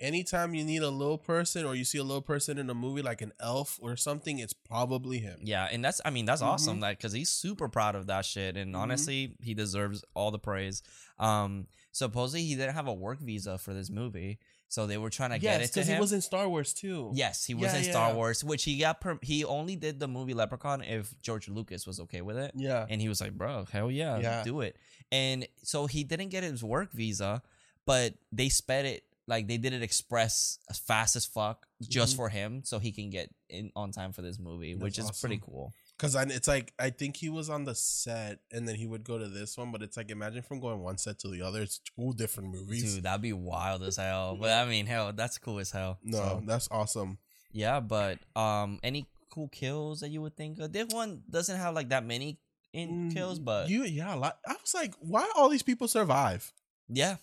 Anytime you need a little person or you see a little person in a movie like an elf or something, it's probably him. yeah, and that's I mean that's Mhm. awesome that because he's super proud of that shit, and Mhm. honestly, he deserves all the praise. Um, supposedly he didn't have a work visa for this movie, so they were trying to get it to him. because he was in Star Wars too. Yes, he was Yeah, in yeah, Star. Wars, which he got. Per- he only did the movie Leprechaun if George Lucas was okay with it. yeah. And he was like, bro, hell yeah, Yeah. do it. And so he didn't get his work visa, but they sped it like they did it express as fast as fuck just Mhm. for him so he can get in on time for this movie, which is That's pretty awesome. Cool. Because it's like I think he was on the set and then he would go to this one, but it's like imagine from going one set to the other. It's two different movies. Dude, that'd be wild as hell. But I mean, hell, that's cool as hell. no, So, that's awesome. yeah, but um any cool kills that you would think of? This one doesn't have like that many in Mm, kills, but you, yeah, a lot. I was like, why all these people survive? yeah.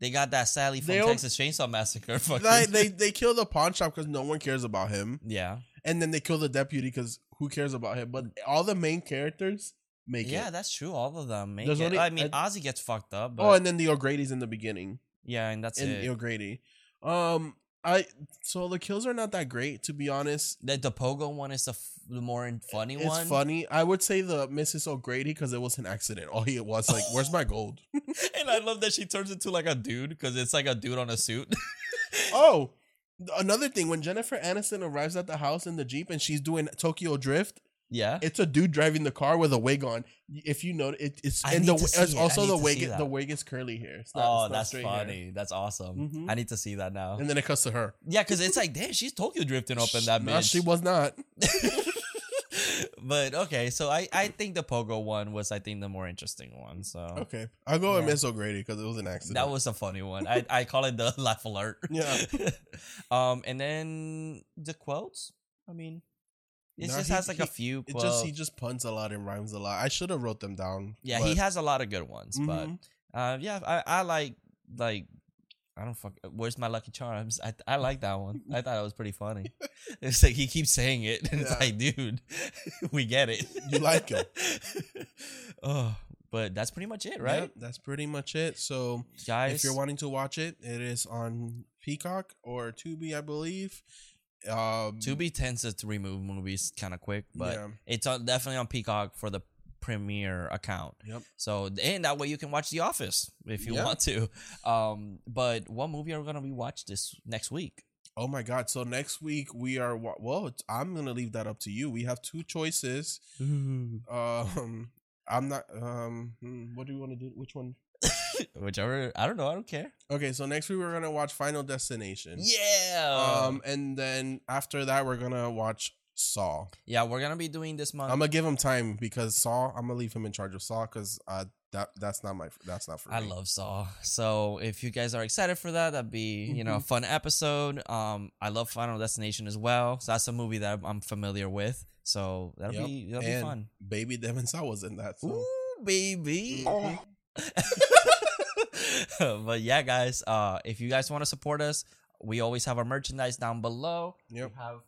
They got that Sally from They Texas Chainsaw Massacre. Fucking, Like, they they kill the pawn shop because no one cares about him, yeah. And then they kill the deputy because who cares about him? But all the main characters make Yeah, it. Yeah, that's true. All of them. Make There's it. only- I mean, I- Ozzy gets fucked up. But oh, and then the O'Grady's in the beginning. yeah, and that's and it. O'Grady. Um, I so the kills are not that great to be honest. the, the Pogo one is the, f- the more funny It's one. funny. I would say the Mrs. O'Grady because it was an accident. All he was like, "Where's my gold?" and I love that she turns into like a dude because it's like a dude on a suit. oh, another thing when Jennifer Aniston arrives at the house in the jeep and she's doing Tokyo Drift, yeah. it's a dude driving the car with a wig on. If you know, it, it's I and the it's it. Also the wig. The wig is curly hair. It's not- oh, it's that's straight hair. funny. That's awesome. Mhm. I need to see that now. And then it cuts to her. yeah, because it's like, damn, she's Tokyo drifting up in that No, bitch. she was not. but okay, so I I think the Pogo one was I think the more interesting one. So Okay, I'll go with Miss O'Grady because it was an accident. that was a funny one. I I call it the laugh alert. Yeah. um, and then the quotes. I mean, it Nah, just he- has like a he- few It just he just puns a lot and rhymes a lot. I should have wrote them down. yeah, but- he has a lot of good ones, but Mhm. uh, yeah, I I like like. I don't fuck. Where's my Lucky Charms? I I like that one. I thought it was pretty funny. It's like he keeps saying it, and it's like, dude, we get it. You like him. oh, but that's pretty much it, Yep, right, that's pretty much it. So guys? if you're wanting to watch it, it is on Peacock or Tubi, I believe. Um, Tubi tends to remove movies kind of quick, but Yeah. it's on, definitely on Peacock for the premiere account. Yep. So and that way you can watch The Office if you Yeah. want to. Um, but what movie are we gonna be watch this next week? Oh my God! So next week we are well. I'm gonna leave that up to you. We have two choices. Um, I'm not. Um, hmm, what do you want to do? Which one? Whichever. I don't know. I don't care. Okay, so next week we're gonna watch Final Destination. Yeah. Um, and then after that we're gonna watch Saw. yeah, we're gonna be doing this month. I'm gonna give him time because Saw. I'm gonna leave him in charge of Saw because uh that that's not my that's not for I me. love Saw. So if you guys are excited for that, that'd be you know a Mhm. fun episode. Um, I love Final Destination as well. So that's a movie that I'm familiar with. So that'll Yep. be that'll and be fun. Baby Devon Sawa was in that. So. Ooh, baby. Mhm. but yeah, guys, uh, if you guys want to support us, we always have our merchandise down below. Yep. We have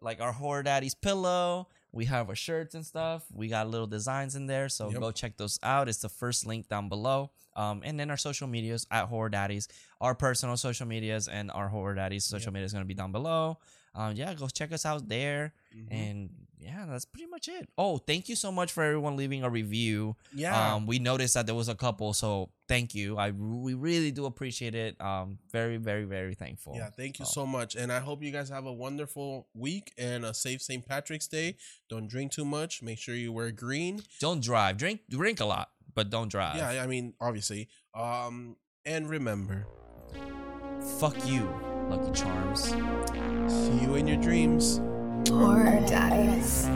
like our Horror Daddy's pillow. We have our shirts and stuff. We got little designs in there, so Yep. go check those out. It's the first link down below. Um, and then our social medias at Horror Daddies, our personal social medias, and our Horror Daddies social Yep. media is gonna be down below. Um, yeah, go check us out there. Mhm. And yeah, that's pretty much it. Oh, thank you so much for everyone leaving a review. yeah. Um, we noticed that there was a couple, so thank you. I we really do appreciate it. Um, very, very, very thankful. Yeah, thank you Oh. so much. And I hope you guys have a wonderful week and a safe St. Patrick's Day. Don't drink too much. Make sure you wear green. Don't drive. Drink, drink a lot, but don't drive. Yeah, I mean, obviously. Um, and remember, Fuck you, Lucky Charms. see you in your dreams. Horror Daddies.